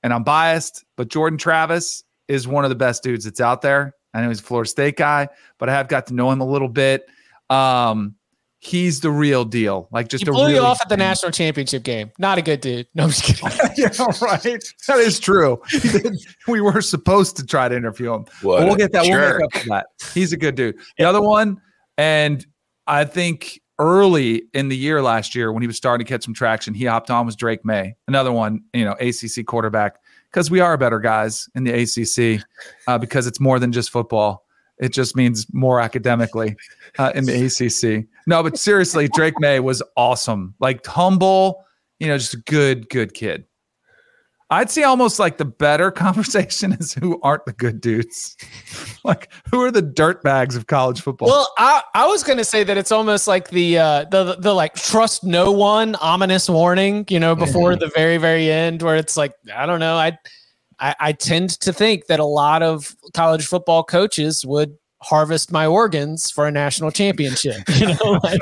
[SPEAKER 4] and I'm biased, but Jordan Travis is one of the best dudes that's out there. I know he's a Florida State guy, but I have got to know him a little bit. Um, he's the real deal. Like just
[SPEAKER 3] He
[SPEAKER 4] a
[SPEAKER 3] blew you off at the national championship game. Not a good dude. No, I'm just kidding.
[SPEAKER 4] yeah, right. That is true. We were supposed to try to interview him. But we'll get that. We'll make up for that. He's a good dude. The other one, and I think early in the year last year when he was starting to catch some traction, he hopped on was Drake Maye. Another one, you know, ACC quarterback because we are better guys in the ACC uh, because it's more than just football. It just means more academically uh, in the ACC. No, but seriously, Drake Maye was awesome. Like humble, you know, just a good, good kid. I'd say almost like the better conversation is who aren't the good dudes. like who are the dirt bags of college football?
[SPEAKER 3] Well, I, I was going to say that it's almost like the, uh, the the the like trust no one ominous warning, you know, before the very very end, where it's like I don't know, I, I I tend to think that a lot of college football coaches would harvest my organs for a national championship. You know, like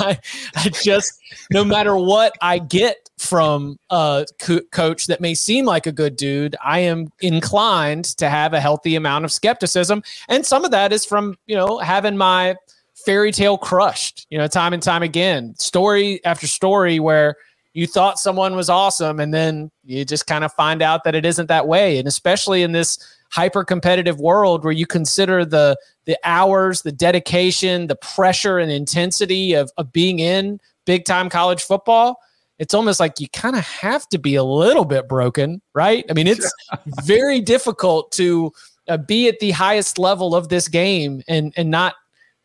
[SPEAKER 3] I, I just no matter what I get from a co- coach that may seem like a good dude, I am inclined to have a healthy amount of skepticism, and some of that is from you know having my fairy tale crushed, you know, time and time again, story after story where you thought someone was awesome and then you just kind of find out that it isn't that way. And especially in this hyper competitive world where you consider the the hours the dedication the pressure and intensity of, of being in big time college football it's almost like you kind of have to be a little bit broken right i mean it's very difficult to uh, be at the highest level of this game and and not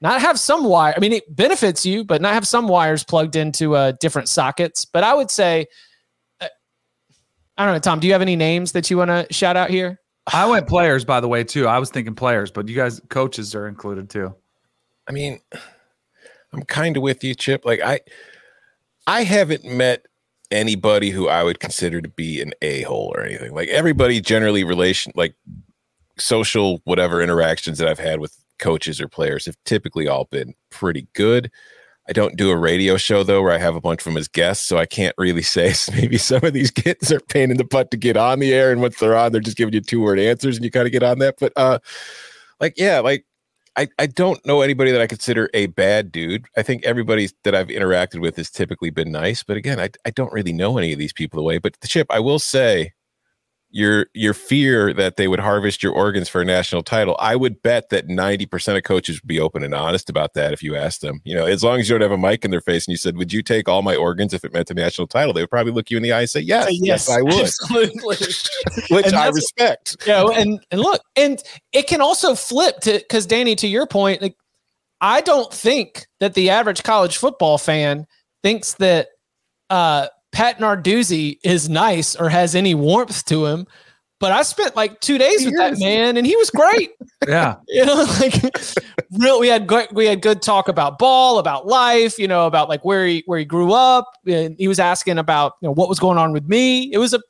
[SPEAKER 3] not have some wire. I mean, it benefits you, but not have some wires plugged into uh, different sockets. But I would say, uh, I don't know, Tom. Do you have any names that you want to shout out here?
[SPEAKER 4] I went players, by the way, too. I was thinking players, but you guys, coaches are included too.
[SPEAKER 5] I mean, I'm kind of with you, Chip. Like I, I haven't met anybody who I would consider to be an a hole or anything. Like everybody, generally, relation like social whatever interactions that I've had with coaches or players have typically all been pretty good. I don't do a radio show though where I have a bunch of them as guests, so I can't really say maybe some of these kids are pain in the butt to get on the air, and once they're on, they're just giving you two word answers, and you kind of get on that. But uh, like yeah, like I, I don't know anybody that I consider a bad dude. I think everybody that I've interacted with has typically been nice, but again, I, I don't really know any of these people the way. But the chip, I will say, your your fear that they would harvest your organs for a national title, I would bet that 90% of coaches would be open and honest about that if you asked them. You know, as long as you don't have a mic in their face and you said, Would you take all my organs if it meant a national title? They would probably look you in the eye and say, Yes, yes, yes I would.
[SPEAKER 3] Absolutely.
[SPEAKER 5] Which I respect.
[SPEAKER 3] Yeah, and and look, and it can also flip to because Danny, to your point, like I don't think that the average college football fan thinks that uh Pat Narduzzi is nice or has any warmth to him. But I spent like two days with that man, and he was great.
[SPEAKER 4] yeah,
[SPEAKER 3] you know, like real. We had good, we had good talk about ball, about life, you know, about like where he where he grew up. And he was asking about you know what was going on with me. It was a,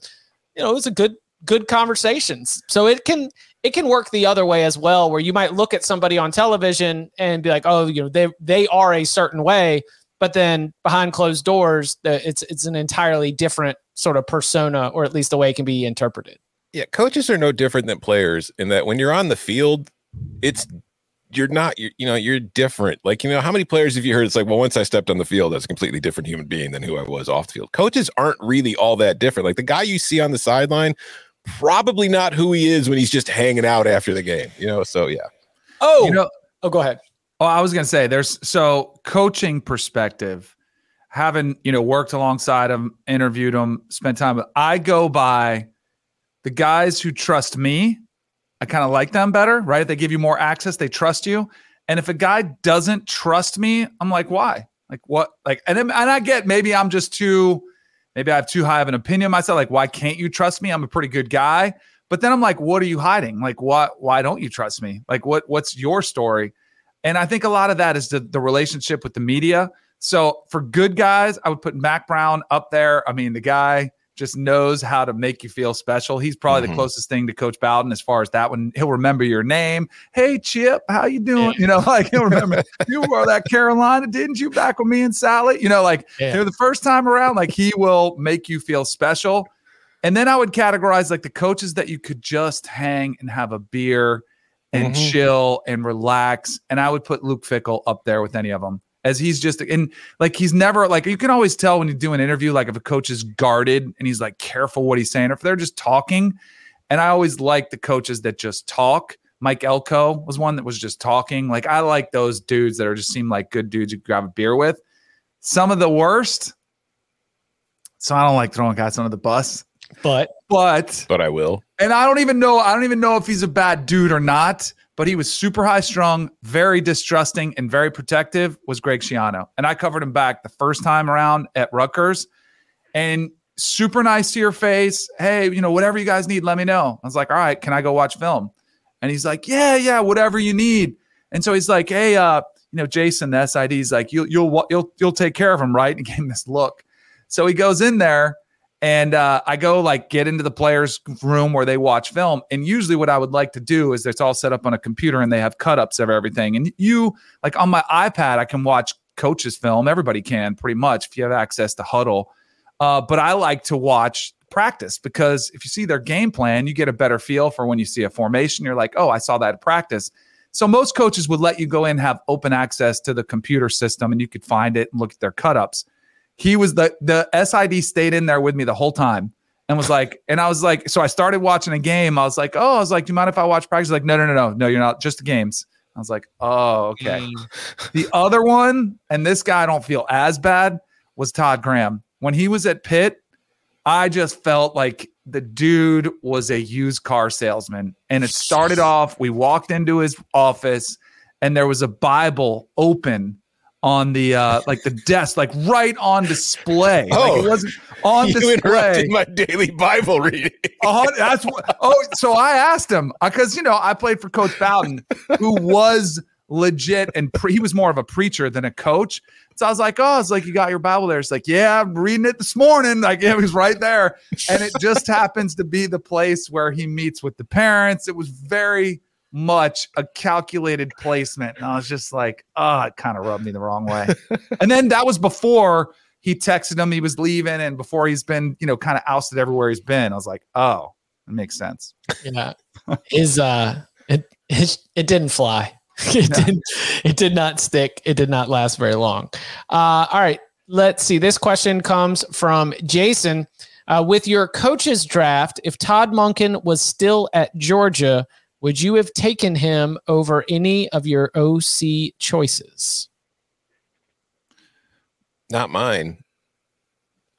[SPEAKER 3] you know, it was a good good conversations. So it can it can work the other way as well, where you might look at somebody on television and be like, oh, you know, they they are a certain way, but then behind closed doors, the, it's it's an entirely different sort of persona, or at least the way it can be interpreted.
[SPEAKER 5] Yeah, coaches are no different than players in that when you're on the field, it's you're not you're, you know you're different. Like you know how many players have you heard? It's like well once i stepped on the field that's a completely different human being than who i was off the field. Coaches aren't really all that different. Like the guy you see on the sideline probably not who he is when he's just hanging out after the game you know? So yeah.
[SPEAKER 3] Oh!
[SPEAKER 4] You know
[SPEAKER 3] oh go ahead
[SPEAKER 4] Oh, I was going to say there's so coaching perspective, having, you know, worked alongside them, interviewed them, spent time. I go by the guys who trust me. I kind of like them better, right? They give you more access, they trust you. And if a guy doesn't trust me, I'm like, why? Like what? Like, and and I get maybe I'm just too, maybe I have too high of an opinion of myself. Like, why can't you trust me? I'm a pretty good guy. But then I'm like, what are you hiding? Like, what? Why don't you trust me? Like, what? What's your story? And I think a lot of that is the, the relationship with the media. So for good guys, I would put Mack Brown up there. I mean, the guy just knows how to make you feel special. He's probably mm-hmm. the closest thing to Coach Bowden as far as that one. He'll remember your name. Hey, Chip, how you doing? Yeah. You know, like he'll remember you were that Carolina, didn't you? Back with me and Sally. You know, like yeah. you know, the first time around, like he will make you feel special. And then I would categorize like the coaches that you could just hang and have a beer and mm-hmm. chill and relax. And I would put Luke Fickell up there with any of them as he's just and like he's never like you can always tell when you do an interview like if a coach is guarded and he's like careful what he's saying or if they're just talking. And I always like the coaches that just talk. Mike Elko was one that was just talking. Like I like those dudes that are just seem like good dudes you grab a beer with. Some of the worst. So I don't like throwing guys under the bus.
[SPEAKER 3] But
[SPEAKER 4] but
[SPEAKER 5] but I will.
[SPEAKER 4] And I don't even know. I don't even know if he's a bad dude or not. But he was super high strung, very distrusting, and very protective. Was Greg Schiano, and I covered him back the first time around at Rutgers, and super nice to your face. Hey, you know whatever you guys need, let me know. I was like, all right, can I go watch film? And he's like, yeah, yeah, whatever you need. And so he's like, hey, uh, you know, Jason, the SID, he's like, you'll you'll you'll you'll take care of him, right? And he gave him this look. So he goes in there and uh, I go like get into the players' room where they watch film. And usually, what I would like to do is it's all set up on a computer and they have cut ups of everything. And you, like on my iPad, I can watch coaches' film. Everybody can pretty much if you have access to Hudl. Uh, but I like to watch practice because if you see their game plan, you get a better feel for when you see a formation. You're like, oh, I saw that at practice. So most coaches would let you go in have open access to the computer system and you could find it and look at their cut ups he was the the SID stayed in there with me the whole time and was like, and I was like, so I started watching a game. I was like, oh, I was like, do you mind if I watch practice? Like, no, no, no, no, no, you're not. Just the games. I was like, oh, okay. Mm. the other one, and this guy I don't feel as bad, was Todd Graham. When he was at Pitt, I just felt like the dude was a used car salesman. And it started off, we walked into his office, and there was a Bible open on the uh like the desk, like right on display.
[SPEAKER 5] Oh,
[SPEAKER 4] like it wasn't on
[SPEAKER 5] you
[SPEAKER 4] display.
[SPEAKER 5] interrupted my daily Bible reading.
[SPEAKER 4] uh, that's what, oh, so I asked him because uh, you know I played for Coach Bowden, who was legit and pre- he was more of a preacher than a coach. So I was like, oh, it's like you got your Bible there. It's like, yeah, I'm reading it this morning. Like it was right there, and it just happens to be the place where he meets with the parents. It was very much a calculated placement. And I was just like, oh, it kind of rubbed me the wrong way. and then that was before he texted him he was leaving and before he's been, you know, kind of ousted everywhere he's been. I was like, oh, it makes sense.
[SPEAKER 3] Yeah. His uh it it, it didn't fly. It
[SPEAKER 4] No.
[SPEAKER 3] didn't it did not stick. It did not last very long. Uh all right. Let's see. This question comes from Jason. Uh, with your coach's draft, if Todd Monken was still at Georgia, would you have taken him over any of your OC choices?
[SPEAKER 5] Not mine.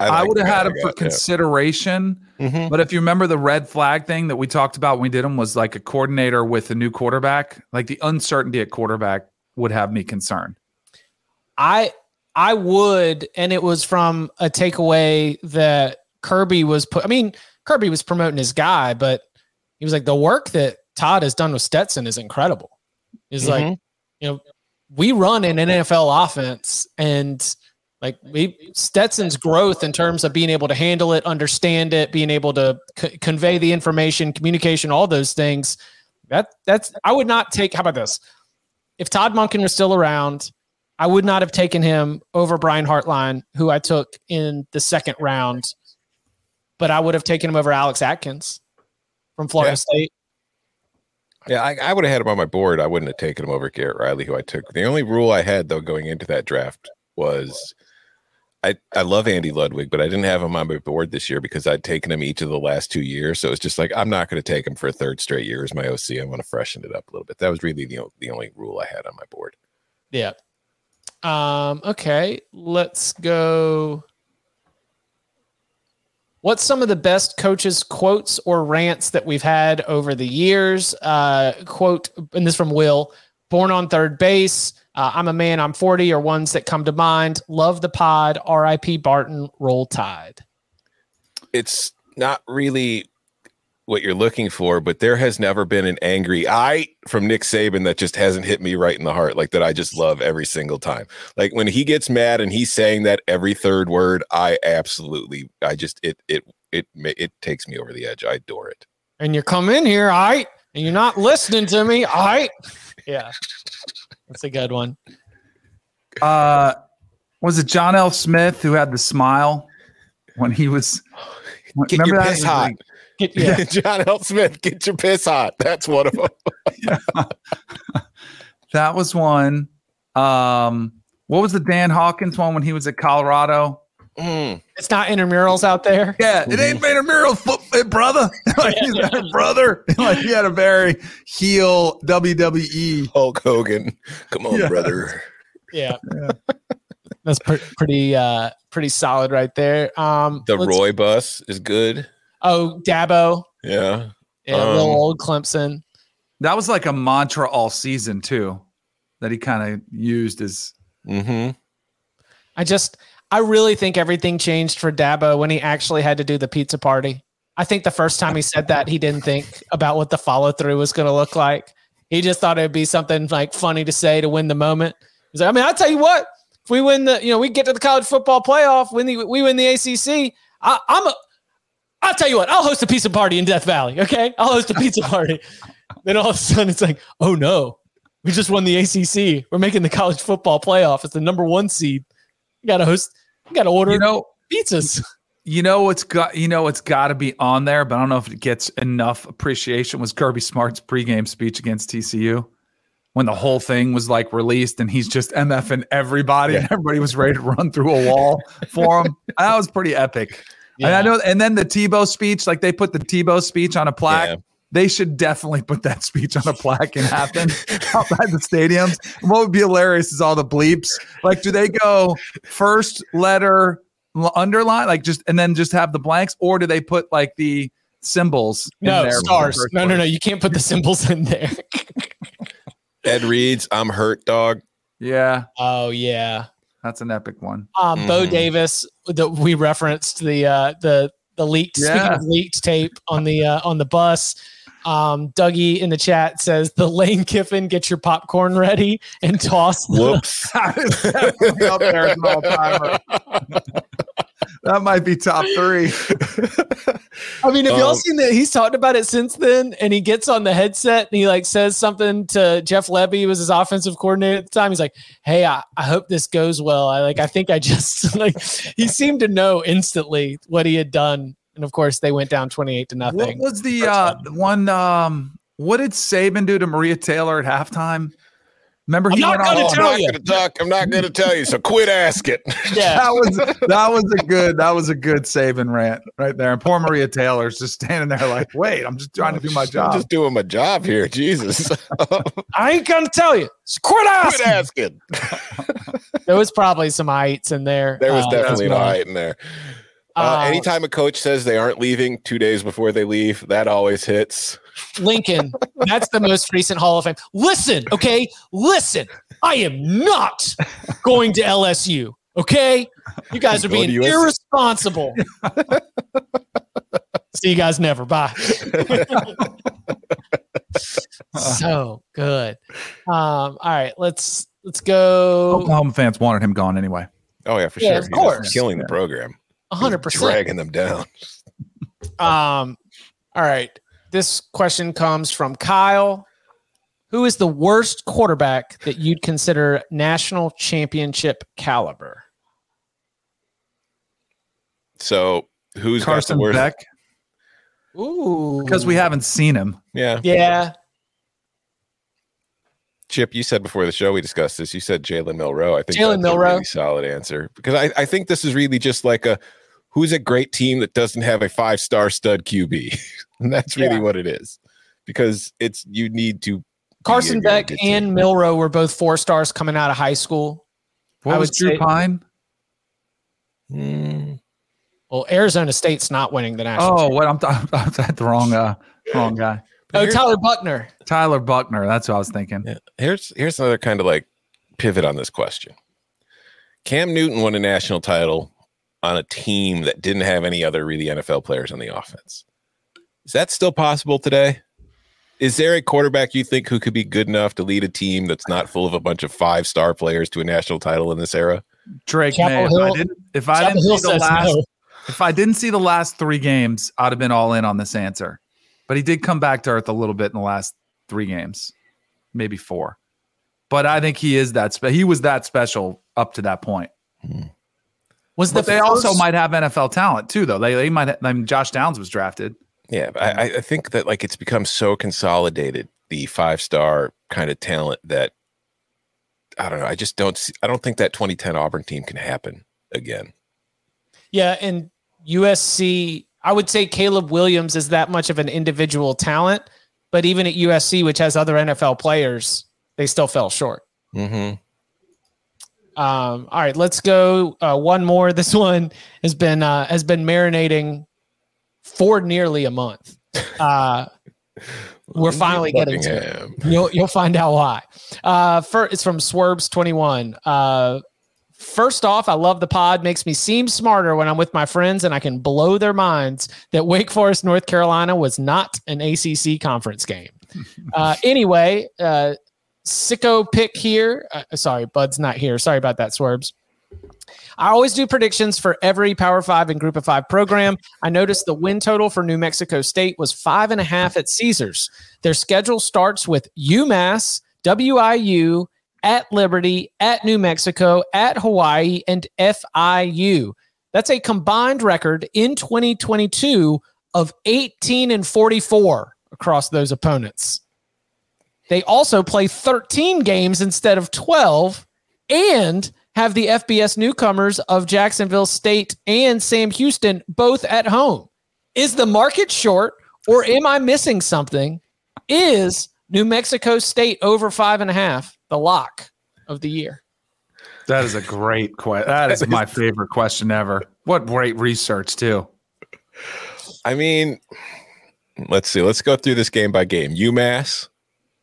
[SPEAKER 4] I,
[SPEAKER 5] like
[SPEAKER 4] would have had him for
[SPEAKER 5] got, yeah.
[SPEAKER 4] consideration.
[SPEAKER 5] Mhm.
[SPEAKER 4] But if you remember the red flag thing that we talked about when we did him was like a coordinator with a new quarterback, like the uncertainty at quarterback would have me concerned.
[SPEAKER 3] I I would, and it was from a takeaway that Kirby was put. I mean, Kirby was promoting his guy, but he was like, the work that Todd has done with Stetson is incredible. He's like,
[SPEAKER 5] Mhm.
[SPEAKER 3] you know, we run an NFL offense, and like we Stetson's growth in terms of being able to handle it, understand it, being able to c- convey the information, communication, all those things. That that's I would not take. How about this? If Todd Monken was still around, I would not have taken him over Brian Hartline, who I took in the second round, but I would have taken him over Alex Atkins from Florida
[SPEAKER 5] Yeah.
[SPEAKER 3] State.
[SPEAKER 5] Yeah, I, I would have had him on my board. I wouldn't have taken him over Garrett Riley, who I took. The only rule I had though going into that draft was I, I love Andy Ludwig, but I didn't have him on my board this year because I'd taken him each of the last two years. So it's just like I'm not going to take him for a third straight year as my OC. I want to freshen it up a little bit. That was really the the only rule I had on my board.
[SPEAKER 3] Yeah. Um, okay, let's go. What's some of the best coaches' quotes or rants that we've had over the years? Uh, quote, and this from Will Born on third base. Uh, I'm a man, I'm 40 are ones that come to mind. Love the pod. RIP Barton, roll tide.
[SPEAKER 5] It's not really what you're looking for, but there has never been an angry I from Nick Saban that just hasn't hit me right in the heart, like that I just love every single time. Like when he gets mad and he's saying that every third word, I absolutely, I just it it it ma- it takes me over the edge. I adore it.
[SPEAKER 3] And you come in here, all right, and you're not listening to me, all right? Yeah, that's a good one.
[SPEAKER 4] Uh, was it John L. Smith who had the smile when he was?
[SPEAKER 5] Get
[SPEAKER 4] remember
[SPEAKER 5] your
[SPEAKER 4] that?
[SPEAKER 5] piss
[SPEAKER 4] He
[SPEAKER 5] hot.
[SPEAKER 4] like-
[SPEAKER 3] Get, yeah.
[SPEAKER 5] John L. Smith, get your piss hot. That's one of them.
[SPEAKER 4] that was one. Um, what was the Dan Hawkins one when he was at Colorado?
[SPEAKER 5] Mm.
[SPEAKER 3] It's not intramurals out there.
[SPEAKER 4] Yeah, it ain't made a mural, eh, brother. like he's that brother. like he had a very heel WWE.
[SPEAKER 5] Hulk Hogan. Come on,
[SPEAKER 4] Yeah.
[SPEAKER 5] brother.
[SPEAKER 3] Yeah. That's pre- pretty uh pretty solid right there. Um
[SPEAKER 5] The Roy bus is good.
[SPEAKER 3] Oh, Dabo.
[SPEAKER 5] Yeah.
[SPEAKER 3] Yeah,
[SPEAKER 5] Um,
[SPEAKER 3] little old Clemson.
[SPEAKER 4] That was like a mantra all season too, that he kind of used as.
[SPEAKER 5] Mm-hmm.
[SPEAKER 3] I just I really think everything changed for Dabo when he actually had to do the pizza party. I think the first time he said that he didn't think about what the follow through was going to look like. He just thought it would be something like funny to say to win the moment. He's like, I mean, I'll tell you what, if we win the, you know, we get to the college football playoff, win the, we win the ACC. I, I'm a, I'll tell you what, I'll host a pizza party in Death Valley. Okay, I'll host a pizza party. then all of a sudden, it's like, oh no, we just won the ACC. We're making the college football playoff. It's the number one seed. You got to host. You got to order
[SPEAKER 4] You know,
[SPEAKER 3] pizzas.
[SPEAKER 4] you know it's got you know it's got to be on there, but I don't know if it gets enough appreciation. Was Kirby Smart's pregame speech against TCU when the whole thing was like released and he's just mfing everybody and everybody was ready to run through a wall for him. that was pretty epic. And I know, and then the Tebow speech, like they put the Tebow speech on a plaque.
[SPEAKER 5] Yeah.
[SPEAKER 4] They should definitely put that speech on a plaque and happen outside the stadiums. And what would be hilarious is all the bleeps. Like, do they go first letter underline, like just, and then just have the blanks, or do they put like the symbols? in
[SPEAKER 3] No
[SPEAKER 4] there for the
[SPEAKER 3] stars. No, no, no. You can't put the symbols in there.
[SPEAKER 5] Ed Reed's I'm hurt, dog.
[SPEAKER 4] Yeah,
[SPEAKER 3] oh yeah.
[SPEAKER 4] That's an epic one.
[SPEAKER 3] Um, Bo
[SPEAKER 5] Mhm.
[SPEAKER 3] Davis. That we referenced the uh, the the leaked. Speaking of leaked tape on the uh, on the bus. Um, Dougie in the chat says the Lane Kiffin get your popcorn ready and toss the
[SPEAKER 5] Whoops.
[SPEAKER 4] That is definitely up there as an all-timer. that might be top three.
[SPEAKER 3] I mean, have y'all
[SPEAKER 5] Um,
[SPEAKER 3] seen that? He's talked about it since then, and he gets on the headset and he like says something to Jeff Lebby, who was his offensive coordinator at the time. He's like, "Hey, I, I hope this goes well. I like, I think I just like." He seemed to know instantly what he had done, and of course, they went down twenty-eight to nothing.
[SPEAKER 4] What
[SPEAKER 3] nothing.
[SPEAKER 4] was the uh one um what did Saban do to Maria Taylor at halftime? Remember
[SPEAKER 3] I'm
[SPEAKER 4] he
[SPEAKER 3] not gonna tell you.
[SPEAKER 5] talk. I'm not going to tell you. So quit asking.
[SPEAKER 3] Yeah,
[SPEAKER 4] that was that was a good that was a good saving rant right there. And poor Maria Taylor's just standing there like, wait, I'm just trying to do my job.
[SPEAKER 5] I'm
[SPEAKER 4] job.
[SPEAKER 5] just doing my job here. Jesus.
[SPEAKER 3] I ain't gonna tell you. So quit
[SPEAKER 5] quit
[SPEAKER 3] asking.
[SPEAKER 5] asking.
[SPEAKER 3] There was probably some heights in there.
[SPEAKER 5] There was
[SPEAKER 3] uh,
[SPEAKER 5] definitely
[SPEAKER 3] as
[SPEAKER 5] an
[SPEAKER 3] well.
[SPEAKER 5] eye in there. Uh,
[SPEAKER 3] Uh,
[SPEAKER 5] anytime a coach says they aren't leaving two days before they leave, that always hits.
[SPEAKER 3] Lincoln. That's the most recent Hall of Fame. Listen, okay, listen. I am not going to LSU. Okay, you guys are being irresponsible. See you guys never. Bye. so good. Um, all right, let's let's go.
[SPEAKER 4] Oklahoma fans wanted him gone anyway.
[SPEAKER 5] Oh yeah, for
[SPEAKER 3] Yeah,
[SPEAKER 5] sure.
[SPEAKER 3] of
[SPEAKER 5] He was
[SPEAKER 3] course.
[SPEAKER 5] killing the program.
[SPEAKER 3] A hundred percent.
[SPEAKER 5] dragging them down.
[SPEAKER 3] Um, all right. This question comes from Kyle. Who is the worst quarterback that you'd consider national championship caliber?
[SPEAKER 5] So who's got
[SPEAKER 4] Carson
[SPEAKER 5] the worst?
[SPEAKER 4] Beck
[SPEAKER 3] Ooh,
[SPEAKER 4] because we haven't seen him.
[SPEAKER 5] Yeah,
[SPEAKER 3] yeah,
[SPEAKER 5] Chip, you said before the show we discussed this. You said Jalen Milrow. I think
[SPEAKER 3] Jalen
[SPEAKER 5] that's a
[SPEAKER 3] Milrow.
[SPEAKER 5] really solid answer because I, I think this is really just like a who's a great team that doesn't have a five star stud QB, and that's really
[SPEAKER 3] Yeah.
[SPEAKER 5] what it is. Because it's you need to.
[SPEAKER 3] Carson
[SPEAKER 5] really
[SPEAKER 3] Beck
[SPEAKER 5] good team.
[SPEAKER 3] and Milrow were both four stars coming out of high school.
[SPEAKER 4] What
[SPEAKER 3] I
[SPEAKER 4] was Drew
[SPEAKER 3] say-
[SPEAKER 4] Pine?
[SPEAKER 5] Mm,
[SPEAKER 3] Well, Arizona State's not winning the national.
[SPEAKER 4] Oh, what I'm, I'm, I'm at the wrong uh wrong guy.
[SPEAKER 3] oh, Tyler Buchner.
[SPEAKER 4] Tyler Buchner. That's what I was thinking.
[SPEAKER 5] Yeah. Here's here's another kind of like pivot on this question. Cam Newton won a national title on a team that didn't have any other really NFL players on the offense. Is that still possible today? Is there a quarterback you think who could be good enough to lead a team that's not full of a bunch of five star players to a national title in this era?
[SPEAKER 4] Drake
[SPEAKER 3] Chapel
[SPEAKER 4] Maye. If I didn't, if I
[SPEAKER 3] Chapel
[SPEAKER 4] didn't
[SPEAKER 3] Hill
[SPEAKER 4] see the last,
[SPEAKER 3] no.
[SPEAKER 4] if I didn't see the last three games, I'd have been all in on this answer. But he did come back to earth a little bit in the last three games, maybe four. But I think he is that. Spe- he was that special up to that point. Hmm.
[SPEAKER 3] Was the
[SPEAKER 4] But they also might have NFL talent too, though. They they might. Have, I mean, Josh Downs was drafted.
[SPEAKER 5] Yeah, I, I think that like it's become so consolidated, the five star kind of talent that I don't know. I just don't see, I don't think that 2010 Auburn team can happen again.
[SPEAKER 3] Yeah, and USC, I would say Caleb Williams is that much of an individual talent, but even at USC, which has other NFL players, they still fell short.
[SPEAKER 5] Mm-hmm.
[SPEAKER 3] Um, all right, let's go uh, one more. This one has been uh, has been marinating for nearly a month. Uh, we're finally getting to it. You'll you'll find out why. Uh, first, it's from Swerves twenty one. Uh, first off, I love the pod. Makes me seem smarter when I'm with my friends, and I can blow their minds that Wake Forest, North Carolina, was not an ACC conference game. Uh, anyway, uh, sicko pick here. Uh, sorry, Bud's not here. Sorry about that, Swerves. I always do predictions for every Power Five and Group of Five program. I noticed the win total for New Mexico State was five and a half at Caesars. Their schedule starts with UMass, WIU, at Liberty, at New Mexico, at Hawaii, and FIU. That's a combined record in 2022 of 18 and 44 across those opponents. They also play 13 games instead of 12 and have the FBS newcomers of Jacksonville State and Sam Houston both at home. Is the market short or am I missing something? Is New Mexico State over five and a half the lock of the year?
[SPEAKER 4] That is a great question. That is my favorite question ever. What great research too.
[SPEAKER 5] I mean, let's see. Let's go through this game by game. UMass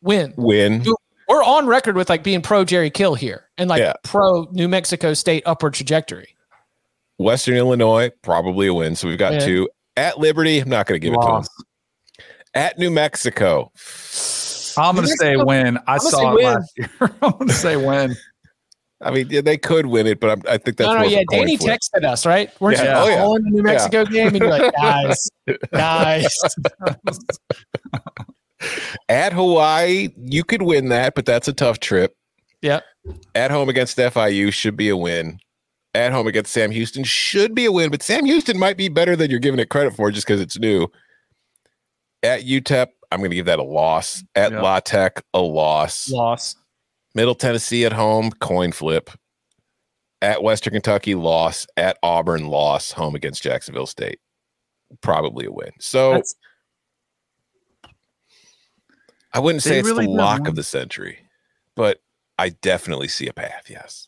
[SPEAKER 3] Win.
[SPEAKER 5] win.
[SPEAKER 3] We're on record with like being pro Jerry Kill here and like
[SPEAKER 5] Yeah.
[SPEAKER 3] pro New Mexico State upward trajectory.
[SPEAKER 5] Western Illinois probably a win. So we've got
[SPEAKER 3] Yeah.
[SPEAKER 5] two at Liberty. I'm not going to give
[SPEAKER 4] Loss.
[SPEAKER 5] it to them. At New Mexico,
[SPEAKER 4] I'm gonna say win. I
[SPEAKER 3] I'm gonna
[SPEAKER 4] saw
[SPEAKER 3] say
[SPEAKER 4] it
[SPEAKER 3] win.
[SPEAKER 4] last year. I'm gonna say win.
[SPEAKER 5] I mean, yeah, they could win it, but I'm, I think that's
[SPEAKER 3] no, no,
[SPEAKER 5] more of a
[SPEAKER 3] yeah. Danny
[SPEAKER 5] flip.
[SPEAKER 3] texted us, right? Weren't
[SPEAKER 5] Yeah.
[SPEAKER 3] you
[SPEAKER 5] Oh, yeah.
[SPEAKER 3] in the New Mexico game? And you're like, guys, guys.
[SPEAKER 5] At Hawaii, you could win that, but that's a tough trip.
[SPEAKER 3] Yep.
[SPEAKER 5] At home against FIU should be a win. At home against Sam Houston should be a win, but Sam Houston might be better than you're giving it credit for just because it's new. At UTEP, I'm going to give that a loss. At
[SPEAKER 4] Yep.
[SPEAKER 5] La Tech, a loss.
[SPEAKER 3] Loss.
[SPEAKER 5] Middle Tennessee at home, coin flip. At Western Kentucky, loss. At Auburn, loss. Home against Jacksonville State, probably a win. So
[SPEAKER 3] That's-
[SPEAKER 5] I wouldn't say
[SPEAKER 4] They
[SPEAKER 5] it's
[SPEAKER 4] really
[SPEAKER 5] the lock
[SPEAKER 4] one.
[SPEAKER 5] of the century, but I definitely see a path. Yes.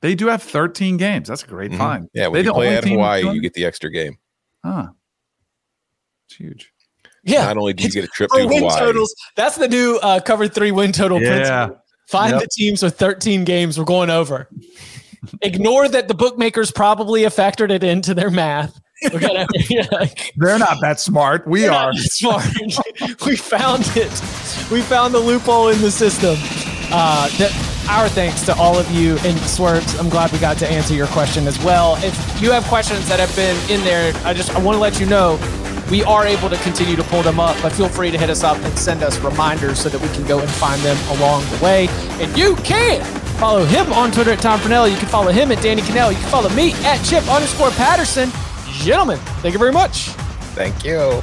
[SPEAKER 4] They do have 13 games. That's a great
[SPEAKER 5] Mhm.
[SPEAKER 4] find.
[SPEAKER 5] Yeah,
[SPEAKER 4] They
[SPEAKER 5] when you
[SPEAKER 4] the
[SPEAKER 5] play at Hawaii,
[SPEAKER 4] doing-
[SPEAKER 5] you get the extra game.
[SPEAKER 4] Huh. It's huge.
[SPEAKER 3] Yeah.
[SPEAKER 5] Not only do you get a trip to
[SPEAKER 3] win
[SPEAKER 5] Hawaii,
[SPEAKER 3] totals, that's the new uh, cover three win total principle. Find
[SPEAKER 4] Yep.
[SPEAKER 3] the teams with 13 games we're going over. Ignore that the bookmakers probably have factored it into their math. Gonna, yeah,
[SPEAKER 4] They're not that smart. We
[SPEAKER 3] They're
[SPEAKER 4] are.
[SPEAKER 3] smart. we found it. We found the loophole in the system. Uh, that our thanks to all of you and Swerves. I'm glad we got to answer your question as well. If you have questions that have been in there, I just I want to let you know we are able to continue to pull them up, but feel free to hit us up and send us reminders so that we can go and find them along the way. And you can follow him on Twitter at Tom Fornelli. You can follow him at Danny Kanell. You can follow me at Chip underscore Patterson. Gentlemen, thank you very much.
[SPEAKER 5] thank you.